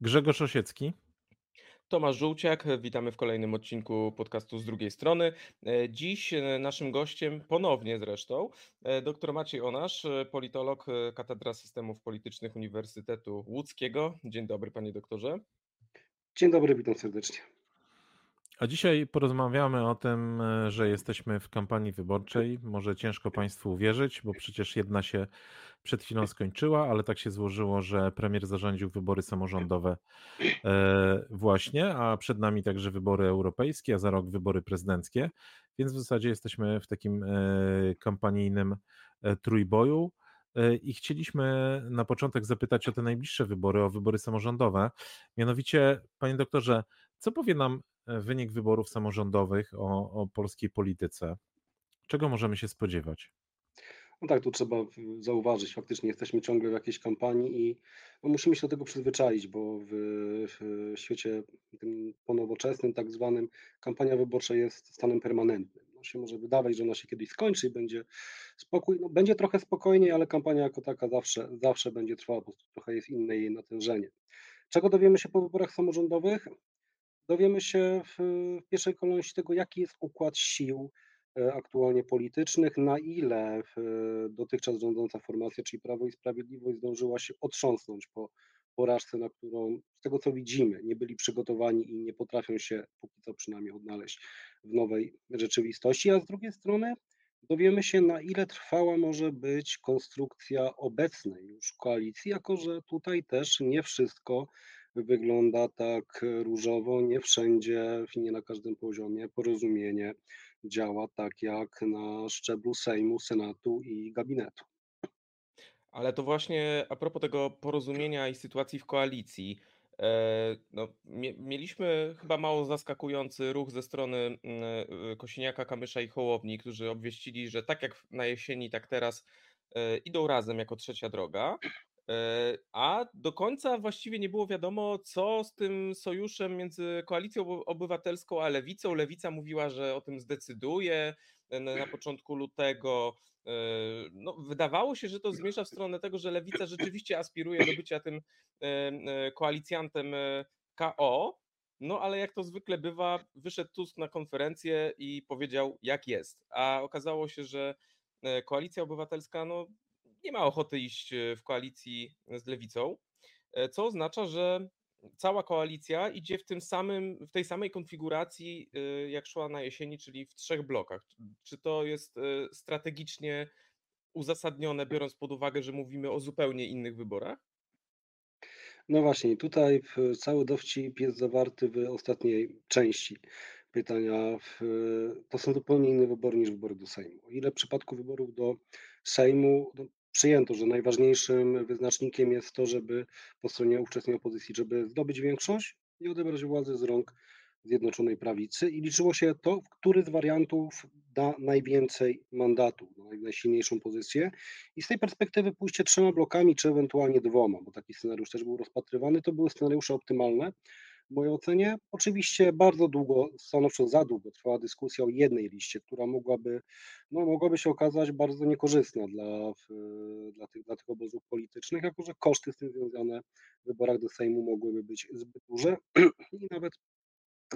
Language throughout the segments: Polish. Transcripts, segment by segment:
Grzegorz Osiecki. Tomasz Żółciak, witamy w kolejnym odcinku podcastu z drugiej strony. E, dziś e, naszym gościem, ponownie zresztą, e, dr Maciej Onasz, politolog, Katedra Systemów Politycznych Uniwersytetu Łódzkiego. Dzień dobry, panie doktorze. Dzień dobry, witam serdecznie. A dzisiaj porozmawiamy o tym, że jesteśmy w kampanii wyborczej. Może ciężko Państwu uwierzyć, bo przecież jedna się przed chwilą skończyła, ale tak się złożyło, że premier zarządził wybory samorządowe e, właśnie, a przed nami także wybory europejskie, a za rok wybory prezydenckie, więc w zasadzie jesteśmy w takim e, kampanijnym e, trójboju. I chcieliśmy na początek zapytać o te najbliższe wybory, o wybory samorządowe. Mianowicie, panie doktorze, co powie nam wynik wyborów samorządowych o, o polskiej polityce? Czego możemy się spodziewać? No tak, tu trzeba zauważyć, faktycznie jesteśmy ciągle w jakiejś kampanii i no musimy się do tego przyzwyczaić, bo w, w świecie tym ponowoczesnym, tak zwanym, kampania wyborcza jest stanem permanentnym. No się może wydawać, że ona się kiedyś skończy i będzie spokój. No, będzie trochę spokojniej, ale kampania jako taka zawsze, zawsze będzie trwała, po prostu trochę jest inne jej natężenie. Czego dowiemy się po wyborach samorządowych? Dowiemy się w, w pierwszej kolejności tego, jaki jest układ sił E, aktualnie politycznych, na ile dotychczas rządząca formacja, czyli Prawo i Sprawiedliwość, zdążyła się otrząsnąć po porażce, na którą z tego co widzimy, nie byli przygotowani i nie potrafią się póki co przynajmniej odnaleźć w nowej rzeczywistości, a z drugiej strony dowiemy się, na ile trwała może być konstrukcja obecnej już koalicji, jako że tutaj też nie wszystko wygląda tak różowo, nie wszędzie nie na każdym poziomie porozumienie działa tak jak na szczeblu Sejmu, Senatu i gabinetu. Ale to właśnie a propos tego porozumienia i sytuacji w koalicji. E, no, mieliśmy chyba mało zaskakujący ruch ze strony e, Kosiniaka, Kamysza i Hołowni, którzy obwieścili, że tak jak na jesieni, tak teraz e, idą razem jako trzecia droga. E, a do końca właściwie nie było wiadomo, co z tym sojuszem między Koalicją Obywatelską a Lewicą. Lewica mówiła, że o tym zdecyduje na początku lutego. E, no, wydawało się, że to zmierza w stronę tego, że Lewica rzeczywiście aspiruje do bycia tym e, koalicjantem KO. No ale jak to zwykle bywa, wyszedł Tusk na konferencję i powiedział, jak jest. A okazało się, że Koalicja Obywatelska no, nie ma ochoty iść e, w koalicji z lewicą, e, co oznacza, że cała koalicja idzie w tym samym, w tej samej konfiguracji, e, jak szła na jesieni, czyli w trzech blokach. Czy to jest strategicznie uzasadnione, biorąc pod uwagę, że mówimy o zupełnie innych wyborach? No właśnie, tutaj cały dowcip jest zawarty w ostatniej części pytania. To są zupełnie inne wybory niż wybory do Sejmu. Ile w przypadku wyborów do Sejmu no, przyjęto, że najważniejszym wyznacznikiem jest to, żeby po stronie ówczesnej opozycji, żeby zdobyć większość i odebrać władzę z rąk Zjednoczonej Prawicy i liczyło się to, który z wariantów da najwięcej mandatów, najsilniejszą pozycję. I z tej perspektywy pójście trzema blokami, czy ewentualnie dwoma, bo taki scenariusz też był rozpatrywany, to były scenariusze optymalne, w mojej ocenie. Oczywiście bardzo długo, stanowczo za długo trwała dyskusja o jednej liście, która mogłaby, no, mogłaby się okazać bardzo niekorzystna dla, dla, tych, dla tych obozów politycznych, jako że koszty z tym związane w wyborach do Sejmu mogłyby być zbyt duże i nawet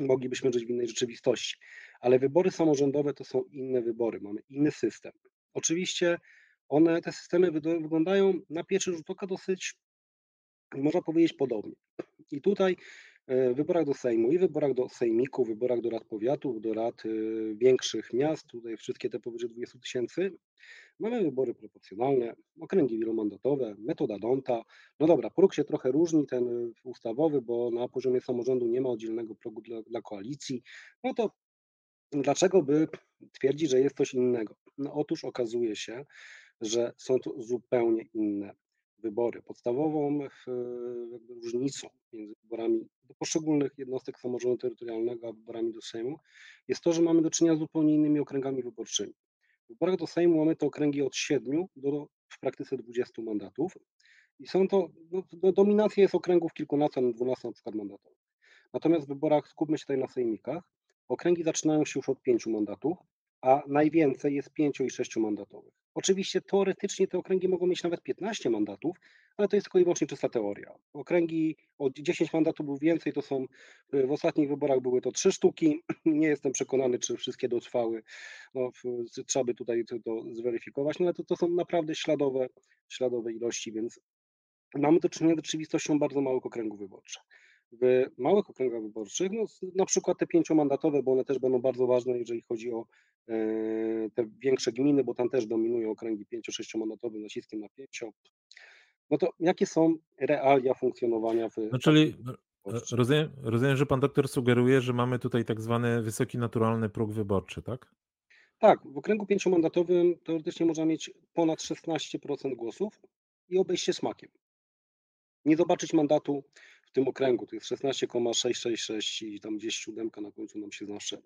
moglibyśmy żyć w innej rzeczywistości. Ale wybory samorządowe to są inne wybory, mamy inny system. Oczywiście one, te systemy wyglądają na pierwszy rzut oka dosyć, można powiedzieć, podobnie. I tutaj wyborach do Sejmu i wyborach do sejmiku, wyborach do rad powiatów, do rad y, większych miast, tutaj wszystkie te powyżej 20 tysięcy, mamy wybory proporcjonalne, okręgi wielomandatowe, metoda Donta. No dobra, próg się trochę różni, ten y, ustawowy, bo na poziomie samorządu nie ma oddzielnego progu dla, dla koalicji. No to dlaczego by twierdzić, że jest coś innego? No otóż okazuje się, że są to zupełnie inne wybory. Podstawową różnicą między wyborami do poszczególnych jednostek samorządu terytorialnego a wyborami do Sejmu jest to, że mamy do czynienia z zupełnie innymi okręgami wyborczymi. W wyborach do Sejmu mamy te okręgi od 7 do w praktyce 20 mandatów i są to, no, dominacja jest okręgów kilkunastu, a 12 na przykład mandatowych. Natomiast w wyborach, skupmy się tutaj na sejmikach, okręgi zaczynają się już od 5 mandatów, a najwięcej jest 5 i 6 mandatowych. Oczywiście teoretycznie te okręgi mogą mieć nawet 15 mandatów, ale to jest tylko i wyłącznie czysta teoria. Okręgi o 10 mandatów lub więcej to są, w ostatnich wyborach były to 3 sztuki. Nie jestem przekonany, czy wszystkie dotrwały. No, trzeba by tutaj to, to zweryfikować, no ale to, to są naprawdę śladowe, śladowe ilości, więc mamy do czynienia z rzeczywistością bardzo małych okręgów wyborczych. W małych okręgach wyborczych, no, na przykład te pięciomandatowe, bo one też będą bardzo ważne, jeżeli chodzi o te większe gminy, bo tam też dominują okręgi pięcio-sześciomandatowe naciskiem na pięcio. No to jakie są realia funkcjonowania w. No czyli rozumiem, rozumiem, że pan doktor sugeruje, że mamy tutaj tak zwany wysoki naturalny próg wyborczy, tak? Tak, w okręgu pięciomandatowym teoretycznie można mieć ponad 16% głosów i obejść się smakiem. Nie zobaczyć mandatu w tym okręgu, to jest 16,666 i tam gdzieś siódemka na końcu nam się zawsze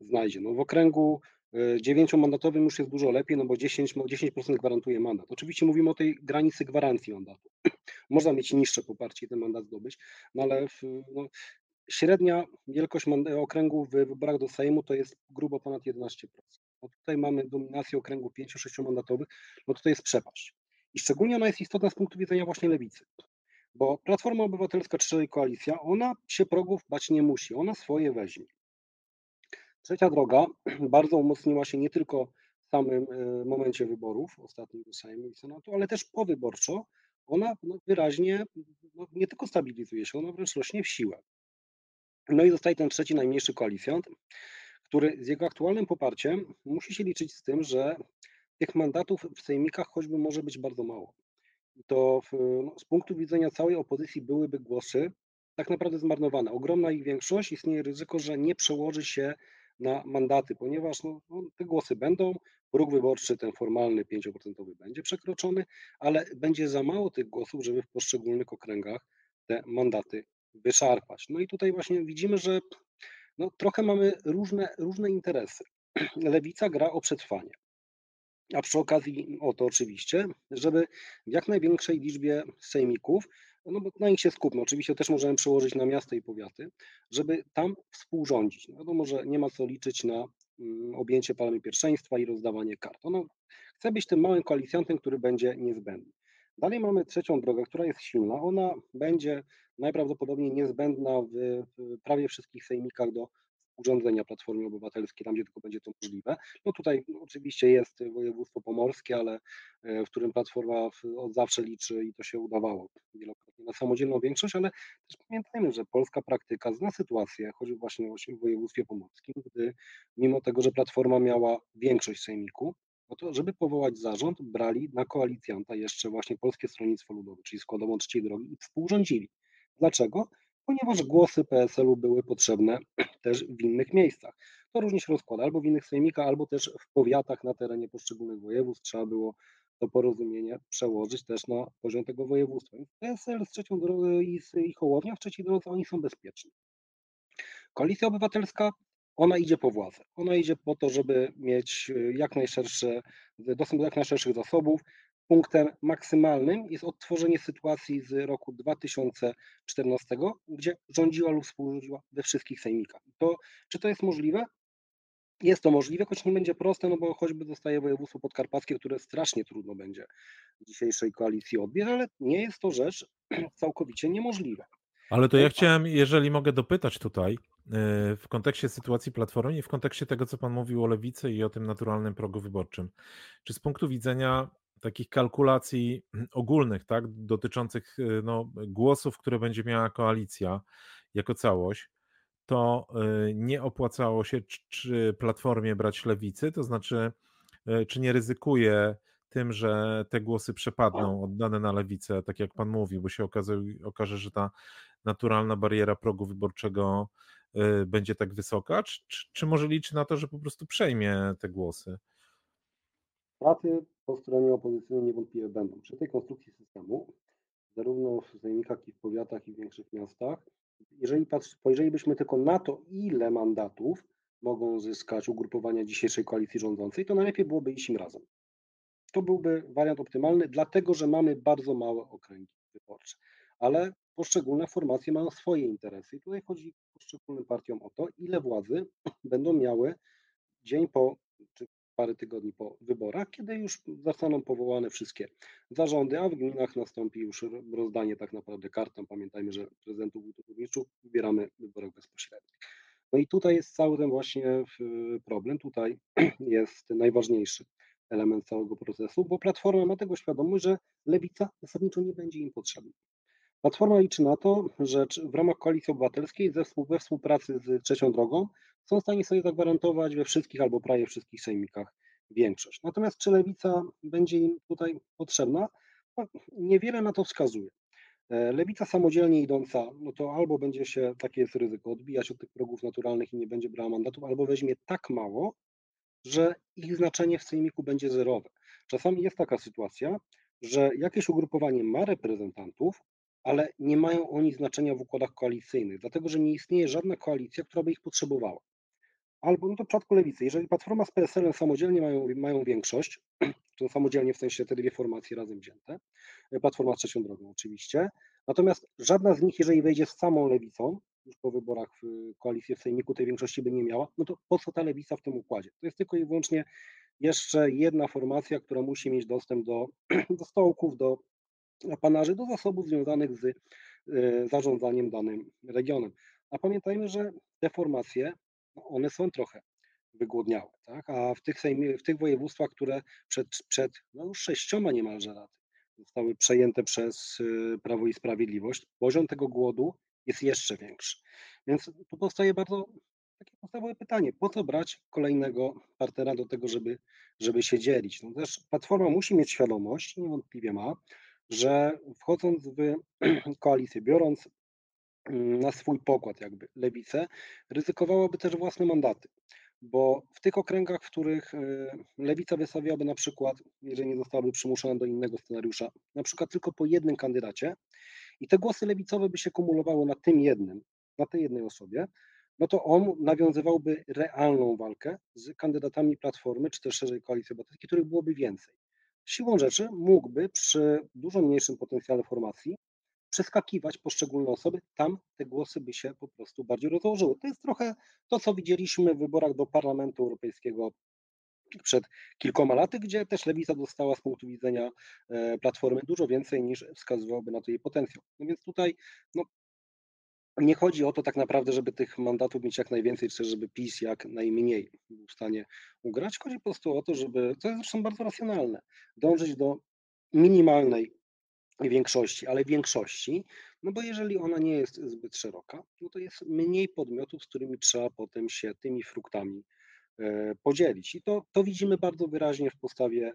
znajdzie. No w okręgu e, dziewięciomandatowym już jest dużo lepiej, no bo 10, 10% gwarantuje mandat. Oczywiście mówimy o tej granicy gwarancji mandatu. Można mieć niższe poparcie i ten mandat zdobyć, no ale w, no, średnia wielkość okręgu w wyborach do Sejmu to jest grubo ponad 11%. No tutaj mamy dominację okręgu 5-6 mandatowych, no to jest przepaść. I szczególnie ona jest istotna z punktu widzenia właśnie lewicy. Bo Platforma Obywatelska czy koalicja, ona się progów bać nie musi, ona swoje weźmie. Trzecia droga bardzo umocniła się nie tylko w samym e, momencie wyborów ostatnich do Sejmu i Senatu, ale też powyborczo. Ona no, wyraźnie no, nie tylko stabilizuje się, ona wręcz rośnie w siłę. No i zostaje ten trzeci, najmniejszy koalicjant, który z jego aktualnym poparciem musi się liczyć z tym, że tych mandatów w sejmikach choćby może być bardzo mało to w, no, z punktu widzenia całej opozycji byłyby głosy tak naprawdę zmarnowane. Ogromna ich większość, istnieje ryzyko, że nie przełoży się na mandaty, ponieważ no, no, te głosy będą, próg wyborczy ten formalny 5% będzie przekroczony, ale będzie za mało tych głosów, żeby w poszczególnych okręgach te mandaty wyszarpać. No i tutaj właśnie widzimy, że no, trochę mamy różne, różne interesy. Lewica gra o przetrwanie. A przy okazji o to oczywiście, żeby w jak największej liczbie sejmików, no bo na nich się skupmy, oczywiście też możemy przełożyć na miasta i powiaty, żeby tam współrządzić. No wiadomo, że nie ma co liczyć na mm, objęcie palmy pierwszeństwa i rozdawanie kart. No, chce być tym małym koalicjantem, który będzie niezbędny. Dalej mamy trzecią drogę, która jest silna. Ona będzie najprawdopodobniej niezbędna w, prawie wszystkich sejmikach do urządzenia Platformy Obywatelskiej, tam gdzie tylko będzie to możliwe. No tutaj oczywiście jest województwo pomorskie, ale e, w którym Platforma od zawsze liczy i to się udawało wielokrotnie na samodzielną większość, ale też pamiętajmy, że polska praktyka zna sytuację, choćby właśnie w województwie pomorskim, gdy mimo tego, że Platforma miała większość sejmiku, no to żeby powołać zarząd, brali na koalicjanta jeszcze właśnie Polskie Stronnictwo Ludowe, czyli składową trzeciej drogi i współrządzili. Dlaczego? ponieważ głosy PSL-u były potrzebne też w innych miejscach. To różnie się rozkłada, albo w innych sejmikach, albo też w powiatach na terenie poszczególnych województw trzeba było to porozumienie przełożyć też na poziom tego województwa. PSL z trzecią drogą i, i Hołownia w trzeciej drodze oni są bezpieczni. Koalicja Obywatelska, ona idzie po władzę. Ona idzie po to, żeby mieć jak najszersze, dostęp do jak najszerszych zasobów, punktem maksymalnym jest odtworzenie sytuacji z roku 2014, gdzie rządziła lub współrządziła we wszystkich sejmikach. To, czy to jest możliwe? Jest to możliwe, choć nie będzie proste, no bo choćby zostaje województwo podkarpackie, które strasznie trudno będzie dzisiejszej koalicji odbierać, ale nie jest to rzecz całkowicie niemożliwa. Ale to ja chciałem, jeżeli mogę dopytać tutaj, y, w kontekście sytuacji Platformy i w kontekście tego, co Pan mówił o lewicy i o tym naturalnym progu wyborczym. Czy z punktu widzenia takich kalkulacji ogólnych, tak, dotyczących y, no, głosów, które będzie miała koalicja jako całość, to y, nie opłacało się czy, platformie brać lewicy, to znaczy, y, czy nie ryzykuje tym, że te głosy przepadną oddane na lewicę, tak jak pan mówił, bo się okaże, okaże że ta naturalna bariera progu wyborczego będzie tak wysoka, czy, czy, może liczy na to, że po prostu przejmie te głosy? Straty po stronie opozycyjnej niewątpliwie będą. Przy tej konstrukcji systemu, zarówno w sejmikach, jak i w powiatach i w większych miastach, jeżeli spojrzelibyśmy tylko na to, ile mandatów mogą zyskać ugrupowania dzisiejszej koalicji rządzącej, to najlepiej byłoby iść im razem. To byłby wariant optymalny, dlatego że mamy bardzo małe okręgi wyborcze. Ale poszczególne formacje mają swoje interesy i tutaj chodzi poszczególnym partiom o to, ile władzy będą miały dzień po, czy parę tygodni po wyborach, kiedy już zostaną powołane wszystkie zarządy, a w gminach nastąpi już rozdanie tak naprawdę kart. Pamiętajmy, że prezydentów burmistrzów wybieramy w wyborach bezpośrednich. No i tutaj jest cały ten właśnie problem, tutaj jest najważniejszy element całego procesu, bo Platforma ma tego świadomość, że lewica zasadniczo nie będzie im potrzebna. Platforma liczy na to, że w ramach Koalicji Obywatelskiej we współpracy z Trzecią Drogą są w stanie sobie zagwarantować we wszystkich albo prawie wszystkich sejmikach większość. Natomiast czy lewica będzie im tutaj potrzebna? No, niewiele na to wskazuje. E, lewica samodzielnie idąca, no to albo będzie się, takie jest ryzyko, odbijać od tych progów naturalnych i nie będzie brała mandatów, albo weźmie tak mało, że ich znaczenie w sejmiku będzie zerowe. Czasami jest taka sytuacja, że jakieś ugrupowanie ma reprezentantów, ale nie mają oni znaczenia w układach koalicyjnych, dlatego że nie istnieje żadna koalicja, która by ich potrzebowała. Albo no to w przypadku lewicy, jeżeli Platforma z PSL-em samodzielnie mają, mają większość, to samodzielnie w sensie te dwie formacje razem wzięte, Platforma z trzecią drogą oczywiście, natomiast żadna z nich, jeżeli wejdzie z samą lewicą, już po wyborach w koalicję w Sejmiku tej większości by nie miała, no to po co ta lewica w tym układzie? To jest tylko i wyłącznie jeszcze jedna formacja, która musi mieć dostęp do, do stołków, do apanarzy, do zasobów związanych z e, zarządzaniem danym regionem. A pamiętajmy, że te formacje, no one są trochę wygłodniałe, tak? a w tych, w tych województwach, które przed, przed no już sześcioma niemalże lat zostały przejęte przez e, Prawo i Sprawiedliwość, poziom tego głodu jest jeszcze większy. Więc tu powstaje bardzo takie podstawowe pytanie, po co brać kolejnego partnera do tego, żeby, żeby się dzielić? No też Platforma musi mieć świadomość, niewątpliwie ma, że wchodząc w koalicję, biorąc mm, na swój pokład jakby lewicę, ryzykowałaby też własne mandaty, bo w tych okręgach, w których e, lewica wystawiałaby na przykład, jeżeli nie zostałaby przymuszona do innego scenariusza, na przykład tylko po jednym kandydacie i te głosy lewicowe by się kumulowały na tym jednym, na tej jednej osobie, no to on nawiązywałby realną walkę z kandydatami Platformy, czy też szerzej Koalicji Obywatelskiej, których byłoby więcej. Siłą rzeczy mógłby przy dużo mniejszym potencjale formacji przeskakiwać poszczególne osoby, tam te głosy by się po prostu bardziej rozłożyły. To jest trochę to, co widzieliśmy w wyborach do Parlamentu Europejskiego przed kilkoma laty, gdzie też lewica dostała z punktu widzenia e, Platformy dużo więcej niż wskazywałby na to jej potencjał. No więc tutaj no, nie chodzi o to tak naprawdę, żeby tych mandatów mieć jak najwięcej, czy żeby PiS jak najmniej był w stanie ugrać. Chodzi po prostu o to, żeby, to jest zresztą bardzo racjonalne, dążyć do minimalnej większości, ale większości, no bo jeżeli ona nie jest zbyt szeroka, no to jest mniej podmiotów, z którymi trzeba potem się tymi fruktami e, podzielić. I to, to widzimy bardzo wyraźnie w postawie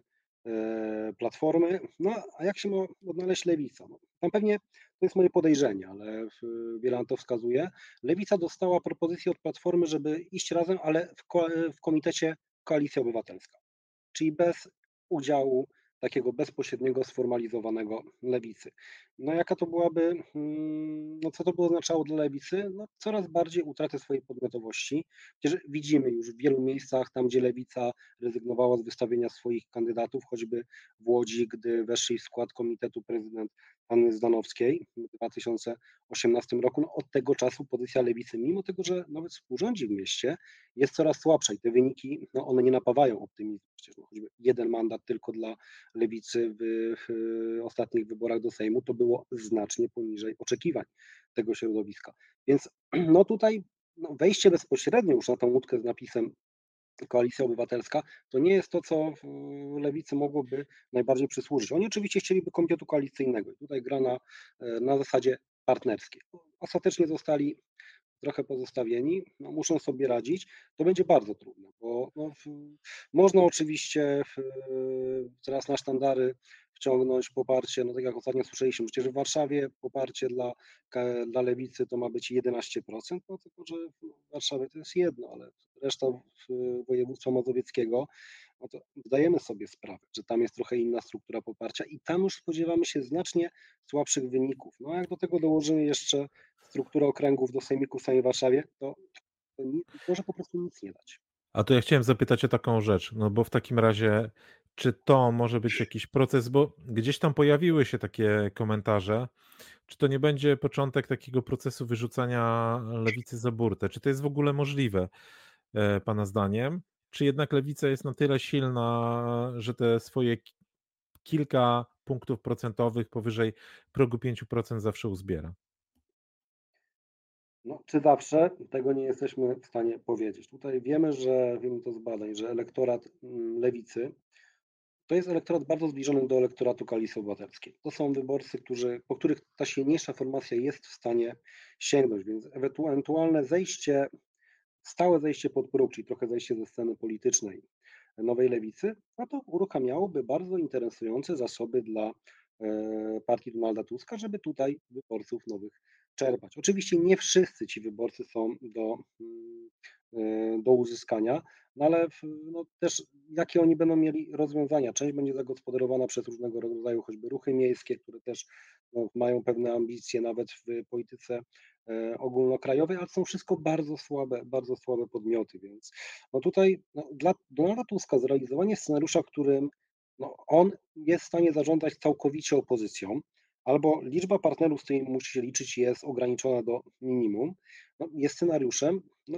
Platformy. No a jak się ma odnaleźć lewica? No, tam pewnie to jest moje podejrzenie, ale wiele na to wskazuje. Lewica dostała propozycję od Platformy, żeby iść razem, ale w, ko w komitecie Koalicja Obywatelska, czyli bez udziału takiego bezpośredniego, sformalizowanego lewicy. No jaka to byłaby, mm, no co to by oznaczało dla lewicy? No coraz bardziej utratę swojej podmiotowości. Przecież widzimy już w wielu miejscach, tam gdzie lewica rezygnowała z wystawienia swoich kandydatów, choćby w Łodzi, gdy weszli w skład komitetu prezydent Anny Zdanowskiej w 2018 roku, no od tego czasu pozycja lewicy, mimo tego, że nawet współrządzi w mieście, jest coraz słabsza i te wyniki, no one nie napawają optymizmem. Przecież no, choćby jeden mandat tylko dla lewicy w, w ostatnich wyborach do Sejmu, to było znacznie poniżej oczekiwań tego środowiska. Więc no tutaj no wejście bezpośrednio już na tą łódkę z napisem Koalicja Obywatelska, to nie jest to, co lewicy mogłoby najbardziej przysłużyć. Oni oczywiście chcieliby komitetu koalicyjnego i tutaj gra na, e, na zasadzie partnerskiej. Ostatecznie zostali trochę pozostawieni, no, muszą sobie radzić. To będzie bardzo trudne, bo no, w, można oczywiście w, teraz na sztandary wciągnąć poparcie, no tak jak ostatnio słyszeliśmy, przecież w Warszawie poparcie dla, dla lewicy to ma być 11%, no tylko że w Warszawie to jest jedno, ale reszta województwa mazowieckiego, no to zdajemy sobie sprawę, że tam jest trochę inna struktura poparcia i tam już spodziewamy się znacznie słabszych wyników. No a jak do tego dołożymy jeszcze strukturę okręgów do Sejmiku w samej Warszawie, to, to może po prostu nic nie dać. A to ja chciałem zapytać o taką rzecz, no bo w takim razie, czy to może być jakiś proces, bo gdzieś tam pojawiły się takie komentarze, czy to nie będzie początek takiego procesu wyrzucania lewicy za burtę? Czy to jest w ogóle możliwe, e, Pana zdaniem? czy jednak lewica jest na tyle silna, że te swoje kilka punktów procentowych powyżej progu 5% zawsze uzbiera? No, czy zawsze? Tego nie jesteśmy w stanie powiedzieć. Tutaj wiemy, że wiemy to z badań, że elektorat mm, lewicy to jest elektorat bardzo zbliżony do elektoratu Koalicji Obywatelskiej. To są wyborcy, którzy, po których ta silniejsza formacja jest w stanie sięgnąć, więc ewentualne zejście, stałe zejście pod próg, czyli trochę zejście ze sceny politycznej nowej lewicy, no to uruchamiałoby bardzo interesujące zasoby dla e, partii Donalda Tuska, żeby tutaj wyborców nowych czerpać. Oczywiście nie wszyscy ci wyborcy są do, mm, e, do uzyskania, no ale no też jakie oni będą mieli rozwiązania. Część będzie zagospodarowana przez różnego rodzaju choćby ruchy miejskie, które też no, mają pewne ambicje nawet w polityce e, ogólnokrajowej, ale są wszystko bardzo słabe, bardzo słabe podmioty, więc no tutaj no, dla Donalda Tuska zrealizowanie scenariusza, w którym no, on jest w stanie zarządzać całkowicie opozycją, albo liczba partnerów, z którymi musi się liczyć, jest ograniczona do minimum, no, jest scenariuszem, no,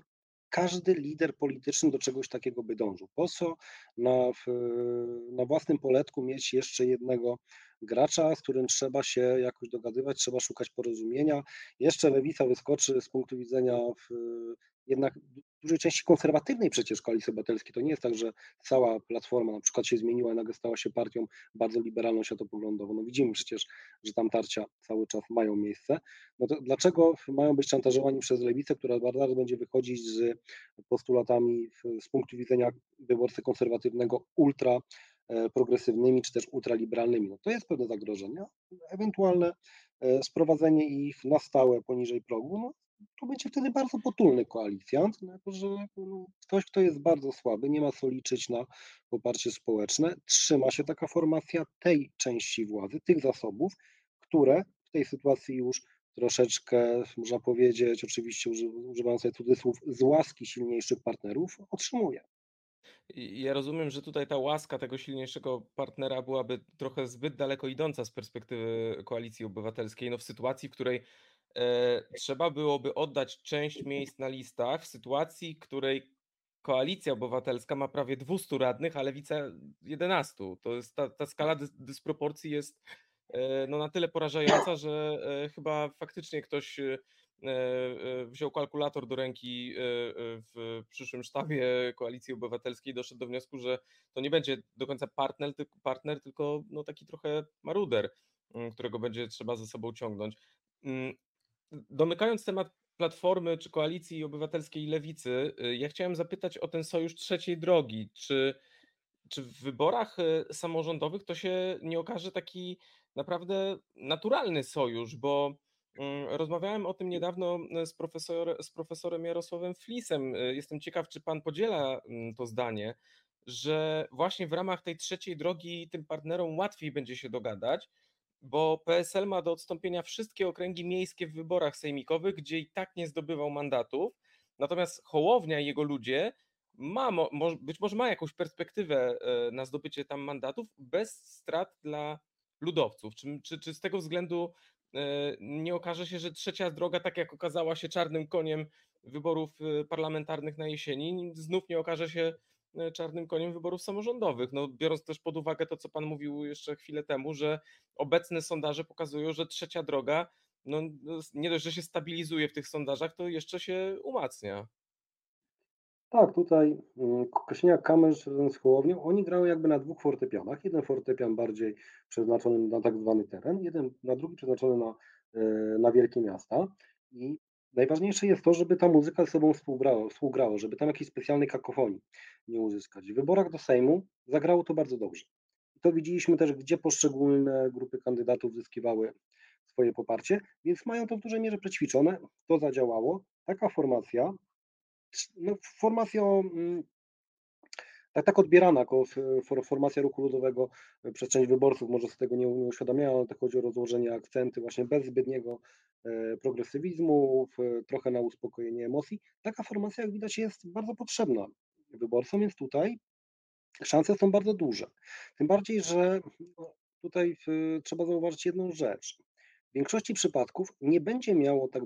każdy lider polityczny do czegoś takiego by dążył. Po co na, na własnym poletku mieć jeszcze jednego gracza, z którym trzeba się jakoś dogadywać, trzeba szukać porozumienia. Jeszcze lewica wyskoczy z punktu widzenia w, jednak dużej części konserwatywnej przecież koalicji obywatelskiej. To nie jest tak, że cała platforma na przykład się zmieniła i nagle stała się partią bardzo liberalną światopoglądową. No widzimy przecież, że tam tarcia cały czas mają miejsce. No to dlaczego mają być szantażowani przez lewicę, która bardzo będzie wychodzić z postulatami z punktu widzenia wyborcy konserwatywnego ultra progresywnymi czy też ultraliberalnymi. No to jest pewne zagrożenie. Ewentualne e, sprowadzenie ich na stałe poniżej progu, no to będzie wtedy bardzo potulny koalicjant, jako że no, ktoś, kto jest bardzo słaby, nie ma co liczyć na poparcie społeczne, trzyma się taka formacja tej części władzy, tych zasobów, które w tej sytuacji już troszeczkę, można powiedzieć, oczywiście używając sobie cudzysłów, z łaski silniejszych partnerów otrzymuje. Ja rozumiem, że tutaj ta łaska tego silniejszego partnera byłaby trochę zbyt daleko idąca z perspektywy koalicji obywatelskiej, no w sytuacji, w której e, trzeba byłoby oddać część miejsc na listach w sytuacji, w której koalicja obywatelska ma prawie 200 radnych, a lewica 11. To jest ta, ta skala dys, dysproporcji jest e, no, na tyle porażająca, że e, chyba faktycznie ktoś wziął kalkulator do ręki e, w przyszłym sztabie Koalicji Obywatelskiej, doszedł do wniosku, że to nie będzie do końca partner, partner tylko no, taki trochę maruder, mm, którego będzie trzeba ze sobą ciągnąć. Mm, Domykając temat Platformy czy Koalicji Obywatelskiej i Lewicy, y, ja chciałem zapytać o ten sojusz trzeciej drogi. Czy, czy w wyborach y, samorządowych to się nie okaże taki naprawdę naturalny sojusz? Bo rozmawiałem o tym niedawno y, z, profesor, z profesorem Jarosławem Flisem. Jestem ciekaw, czy pan podziela mm, to zdanie, że właśnie w ramach tej trzeciej drogi tym partnerom łatwiej będzie się dogadać bo PSL ma do odstąpienia wszystkie okręgi miejskie w wyborach sejmikowych, gdzie i tak nie zdobywał mandatów. Natomiast Hołownia i jego ludzie ma, być może ma jakąś perspektywę e, na zdobycie tam mandatów bez strat dla ludowców. Czy, czy, czy z tego względu e, nie okaże się, że trzecia droga, tak jak okazała się czarnym koniem wyborów e, parlamentarnych na jesieni, znów nie okaże się E, czarnym koniem wyborów samorządowych. No, biorąc też pod uwagę to, co Pan mówił jeszcze chwilę temu, że obecne sondaże pokazują, że trzecia droga no nie dość, że się stabilizuje w tych sondażach, to jeszcze się umacnia. Tak, tutaj mm, Kośniak-Kamysz z Hołownią, oni grają jakby na dwóch fortepianach. Jeden fortepian bardziej przeznaczony na tak zwany teren, jeden na drugi przeznaczony na, e, na wielkie miasta. I Najważniejsze jest to, żeby ta muzyka ze sobą współgrała, współgrała, żeby tam jakiejś specjalnej kakofonii nie uzyskać. W wyborach do Sejmu zagrało to bardzo dobrze. To widzieliśmy też, gdzie poszczególne grupy kandydatów zyskiwały swoje poparcie, więc mają to w dużej mierze przećwiczone, to zadziałało. Taka formacja, no, formacja mm, tak, tak odbierana jako formacja ruchu ludowego e, przez część wyborców, może z tego nie, nie uświadamiają, ale to chodzi o rozłożenie akcenty właśnie bez zbytniego e, progresywizmu, trochę na uspokojenie emocji. Taka formacja, jak widać, jest bardzo potrzebna wyborcom, więc tutaj szanse są bardzo duże. Tym bardziej, że no, tutaj trzeba zauważyć jedną rzecz. W większości przypadków nie będzie miało tak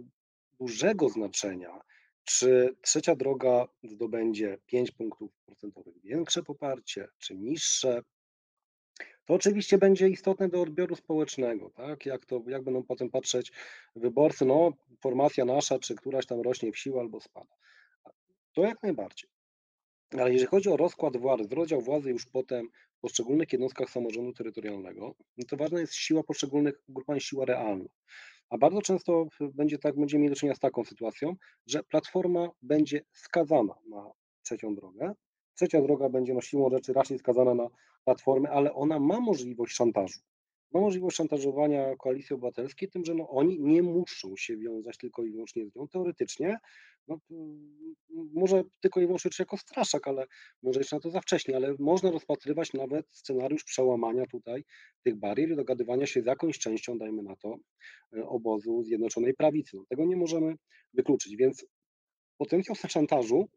dużego znaczenia, czy trzecia droga zdobędzie 5 punktów procentowych większe poparcie, czy niższe, to oczywiście będzie istotne do odbioru społecznego, tak? Jak to, jak będą potem patrzeć wyborcy, no formacja nasza, czy któraś tam rośnie w siłę albo spada. To jak najbardziej. Ale jeżeli chodzi o rozkład władzy, rozdział władzy już potem w poszczególnych jednostkach samorządu terytorialnego, no to ważna jest siła poszczególnych ugrupowań, siła realna. A bardzo często będzie tak, będziemy mieli do czynienia z taką sytuacją, że Platforma będzie skazana na trzecią drogę. Trzecia droga będzie no siłą rzeczy raczej skazana na Platformę, ale ona ma możliwość szantażu. Ma możliwość szantażowania Koalicji Obywatelskiej tym, że no oni nie muszą się wiązać tylko i wyłącznie z nią. Teoretycznie no, może tylko i wyłącznie jako straszak, ale może jeszcze na to za wcześnie, ale można rozpatrywać nawet scenariusz przełamania tutaj tych barier i dogadywania się z jakąś częścią, dajmy na to, e, obozu Zjednoczonej Prawicy. No, tego nie możemy wykluczyć, więc potencjał szantażu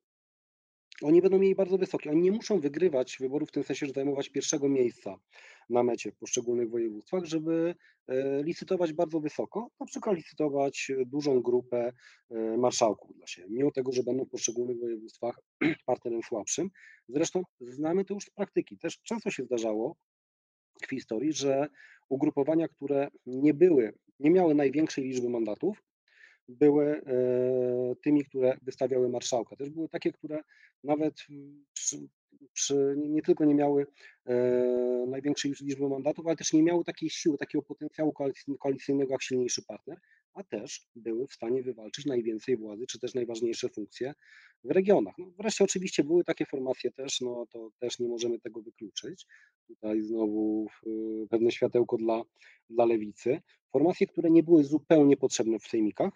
oni będą mieli bardzo wysoki. Oni nie muszą wygrywać wyborów w tym sensie, że zajmować pierwszego miejsca na mecie w poszczególnych województwach, żeby e, licytować bardzo wysoko, na przykład licytować dużą grupę e, marszałków dla siebie, mimo tego, że będą w poszczególnych województwach partnerem słabszym. Zresztą znamy to już z praktyki. Też często się zdarzało w historii, że ugrupowania, które nie były, nie miały największej liczby mandatów, były e, tymi, które wystawiały marszałka. Też były takie, które nawet przy, przy, nie tylko nie miały e, największej liczby mandatów, ale też nie miały takiej siły, takiego potencjału koalicyjnego jak silniejszy partner, a też były w stanie wywalczyć najwięcej władzy, czy też najważniejsze funkcje w regionach. No wreszcie oczywiście były takie formacje też, no to też nie możemy tego wykluczyć. Tutaj znowu pewne światełko dla, dla lewicy. Formacje, które nie były zupełnie potrzebne w sejmikach,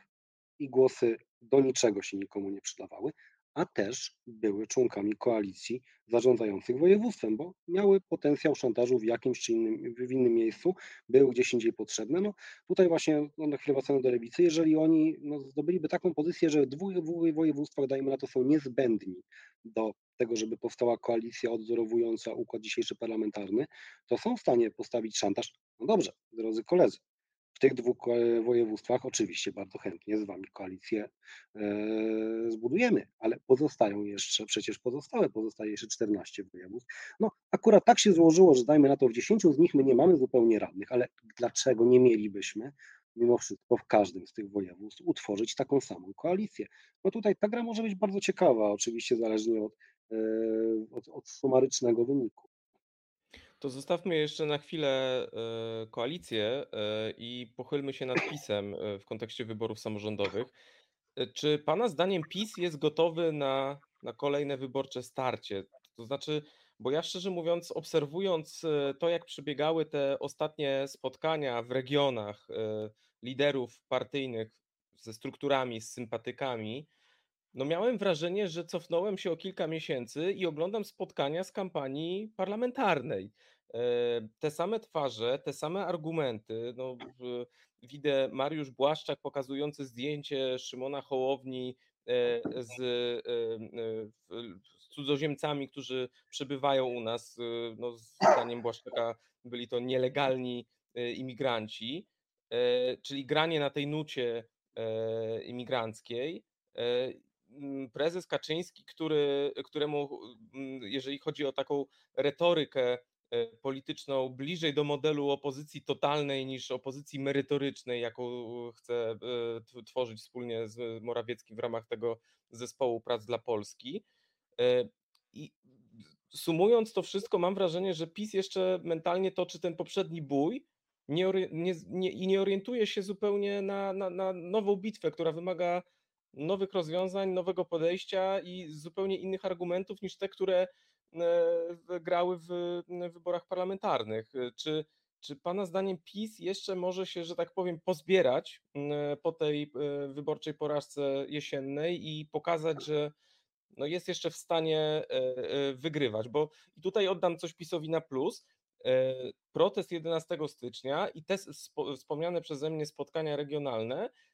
i głosy do niczego się nikomu nie przydawały, a też były członkami koalicji zarządzających województwem, bo miały potencjał szantażu w jakimś czy innym, w innym miejscu, były gdzieś indziej potrzebne. No, tutaj właśnie no, na chwilę wracamy do lewicy, jeżeli oni no, zdobyliby taką pozycję, że w dwóch, województwach, dajmy na to, są niezbędni do tego, żeby powstała koalicja odzorowująca układ dzisiejszy parlamentarny, to są w stanie postawić szantaż. No dobrze, drodzy koledzy, w tych dwóch województwach oczywiście bardzo chętnie z Wami koalicję e, zbudujemy, ale pozostają jeszcze, przecież pozostałe, pozostaje jeszcze 14 województw. No akurat tak się złożyło, że dajmy na to w 10 z nich my nie mamy zupełnie radnych, ale dlaczego nie mielibyśmy mimo wszystko w każdym z tych województw utworzyć taką samą koalicję? No tutaj ta gra może być bardzo ciekawa, oczywiście zależnie od, e, od, od sumarycznego wyniku. To zostawmy jeszcze na chwilę e, koalicję e, i pochylmy się nad PiSem e, w kontekście wyborów samorządowych. Czy Pana zdaniem PiS jest gotowy na, na kolejne wyborcze starcie? To znaczy, bo ja szczerze mówiąc, obserwując to, jak przebiegały te ostatnie spotkania w regionach liderów partyjnych ze strukturami, z sympatykami, no miałem wrażenie, że cofnąłem się o kilka miesięcy i oglądam spotkania z kampanii parlamentarnej. E, te same twarze, te same argumenty. No, widzę Mariusz Błaszczak pokazujący zdjęcie Szymona Hołowni e, z, e, z cudzoziemcami, którzy przybywają u nas. No, zdaniem Błaszczaka byli to nielegalni imigranci, czyli granie na tej nucie imigranckiej prezes Kaczyński, który, któremu, jeżeli chodzi o taką retorykę E, polityczną bliżej do modelu opozycji totalnej niż opozycji merytorycznej, jaką chce e, tworzyć wspólnie z Morawieckim w ramach tego zespołu prac dla Polski. E, I sumując to wszystko, mam wrażenie, że PiS jeszcze mentalnie toczy ten poprzedni bój nie, nie, nie, i nie orientuje się zupełnie na, na, na nową bitwę, która wymaga nowych rozwiązań, nowego podejścia i zupełnie innych argumentów niż te, które E, grały w wyborach parlamentarnych. E, czy, czy Pana zdaniem PiS jeszcze może się, że tak powiem, pozbierać po tej e, wyborczej porażce jesiennej i pokazać, że no jest jeszcze w stanie wygrywać? Bo i tutaj oddam coś PiSowi na plus. Protest 11 stycznia i te wspomniane przeze mnie spotkania regionalne E,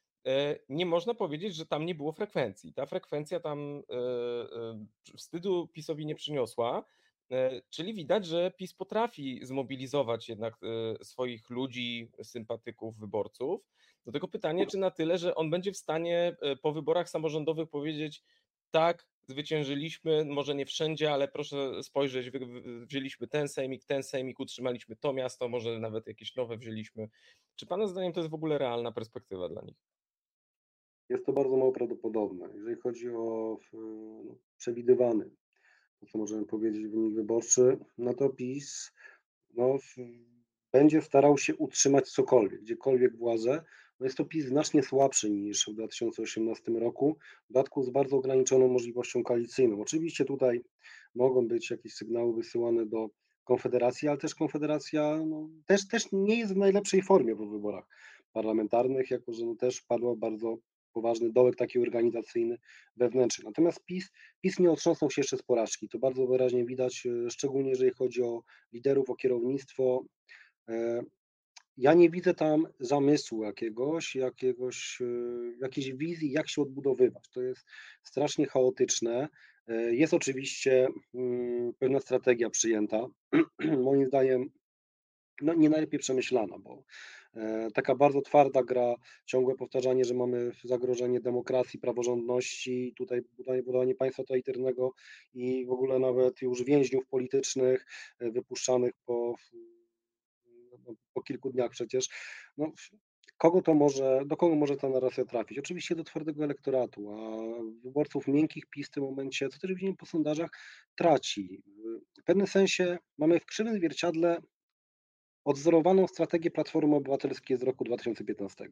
nie można powiedzieć, że tam nie było frekwencji. Ta frekwencja tam e, e, wstydu PiSowi nie przyniosła. E, czyli widać, że PiS potrafi zmobilizować jednak e, swoich ludzi, sympatyków, wyborców. Do tego pytanie, czy na tyle, że on będzie w stanie e, po wyborach samorządowych powiedzieć: tak, zwyciężyliśmy, może nie wszędzie, ale proszę spojrzeć, wzięliśmy ten sejmik, ten sejmik, utrzymaliśmy to miasto, może nawet jakieś nowe wzięliśmy. Czy Pana zdaniem to jest w ogóle realna perspektywa dla nich? Jest to bardzo mało prawdopodobne. Jeżeli chodzi o no, przewidywany, to co możemy powiedzieć, wynik wyborczy, no to PiS no, będzie starał się utrzymać cokolwiek, gdziekolwiek władzę. No jest to PiS znacznie słabszy niż w 2018 roku, w dodatku z bardzo ograniczoną możliwością koalicyjną. Oczywiście tutaj mogą być jakieś sygnały wysyłane do Konfederacji, ale też Konfederacja no, też, też nie jest w najlepszej formie po wyborach parlamentarnych, jako że no, też padła bardzo poważny dołek taki organizacyjny wewnętrzny. Natomiast PiS, PiS nie otrząsnął się jeszcze z porażki. To bardzo wyraźnie widać, e, szczególnie jeżeli chodzi o liderów, o kierownictwo. E, ja nie widzę tam zamysłu jakiegoś, jakiegoś, e, jakiejś wizji, jak się odbudowywać. To jest strasznie chaotyczne. Jest oczywiście mm, pewna strategia przyjęta. Moim zdaniem no, nie najlepiej przemyślana, bo taka bardzo twarda gra, ciągłe powtarzanie, że mamy zagrożenie demokracji, praworządności, tutaj budowanie, budowanie państwa totalitarnego i w ogóle nawet już więźniów politycznych e, wypuszczanych po, no, po kilku dniach przecież. No, kogo to może, do kogo może ta narracja trafić? Oczywiście do twardego elektoratu, a wyborców miękkich PiS w tym momencie, co też widzimy po sondażach, traci. W pewnym sensie mamy w krzywym zwierciadle odzorowaną strategię Platformy Obywatelskiej z roku 2015.